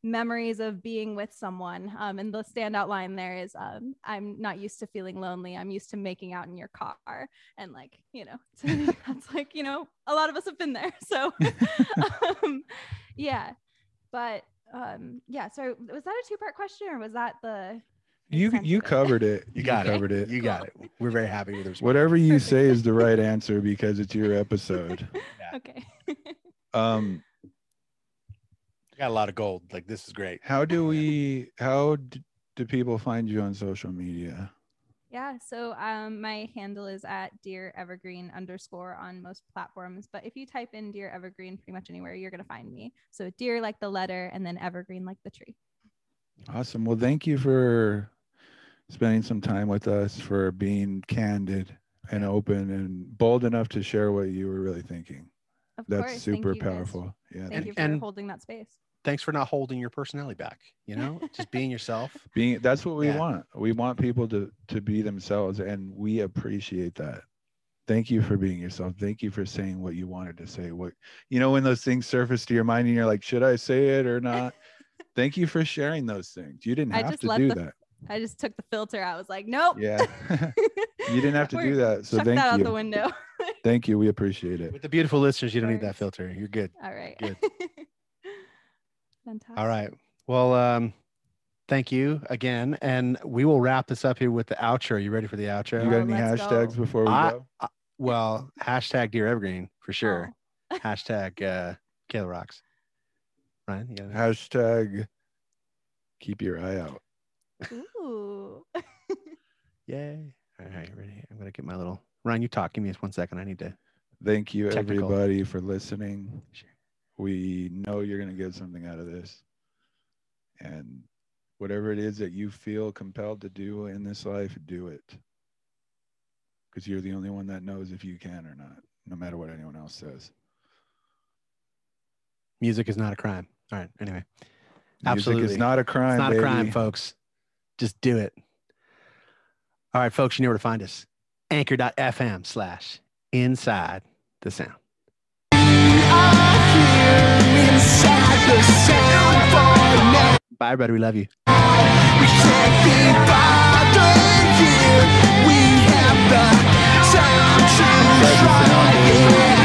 memories of being with someone. Um, and the standout line there is um, i'm not used to feeling lonely. I'm used to making out in your car. And like you know [LAUGHS] that's like you know a lot of us have been there. So [LAUGHS] um, yeah. But um yeah so was that a two-part question or was that the You you covered it. you got it covered it. you got it we're very happy with the response. Whatever you [LAUGHS] say is the right answer because it's your episode. [LAUGHS] [LAUGHS] okay Um, got a lot of gold like this is great how do we? How d- do people find you on social media? Yeah, so um, my handle is at Dear Evergreen underscore on most platforms. But if you type in Dear Evergreen pretty much anywhere, you're going to find me. So Dear like the letter and then Evergreen like the tree. Awesome. Well, thank you for spending some time with us, for being candid and open and bold enough to share what you were really thinking. Of That's course. thank super you powerful. Yeah. Thank And- you for and- holding that space. thanks for not holding your personality back you know [LAUGHS] just being yourself Being that's what we Yeah. want. We want people to to be themselves and we appreciate that. Thank you for being yourself. Thank you for saying what you wanted to say. What you know when those things surface to your mind and you're like, should I say it or not? [LAUGHS] Thank you for sharing those things. You didn't I have just to let do the- that. I just took the filter. I was like, nope. Yeah. [LAUGHS] you didn't have to do that. So thank that out you. the window. [LAUGHS] Thank you. We appreciate it. With the beautiful listeners, you don't need that filter. You're good. All right. Good. [LAUGHS] Fantastic. All right. Well, um, thank you again, and we will wrap this up here with the outro. Are you ready for the outro? You got Oh, any hashtags go. before we I- go? Well, hashtag Dear Evergreen for sure. Oh. Hashtag uh, Kayla rocks. Ryan, you got it? Hashtag keep your eye out. Ooh. [LAUGHS] Yay! All right, ready. I'm gonna get my little Ryan. You talk. Give me just one second. I need to. Thank you, Technical. everybody, for listening. Sure. We know you're going to get something out of this. And whatever it is that you feel compelled to do in this life, do it. Because you're the only one that knows if you can or not, no matter what anyone else says. Music is not a crime. All right. Anyway, Music Absolutely. is not a crime. it's not a crime, folks. Just do it. All right, folks, you know where to find us. Anchor.fm slash inside the sound. Bye, brother. We love you. We can't be bothered here. We have the time to try.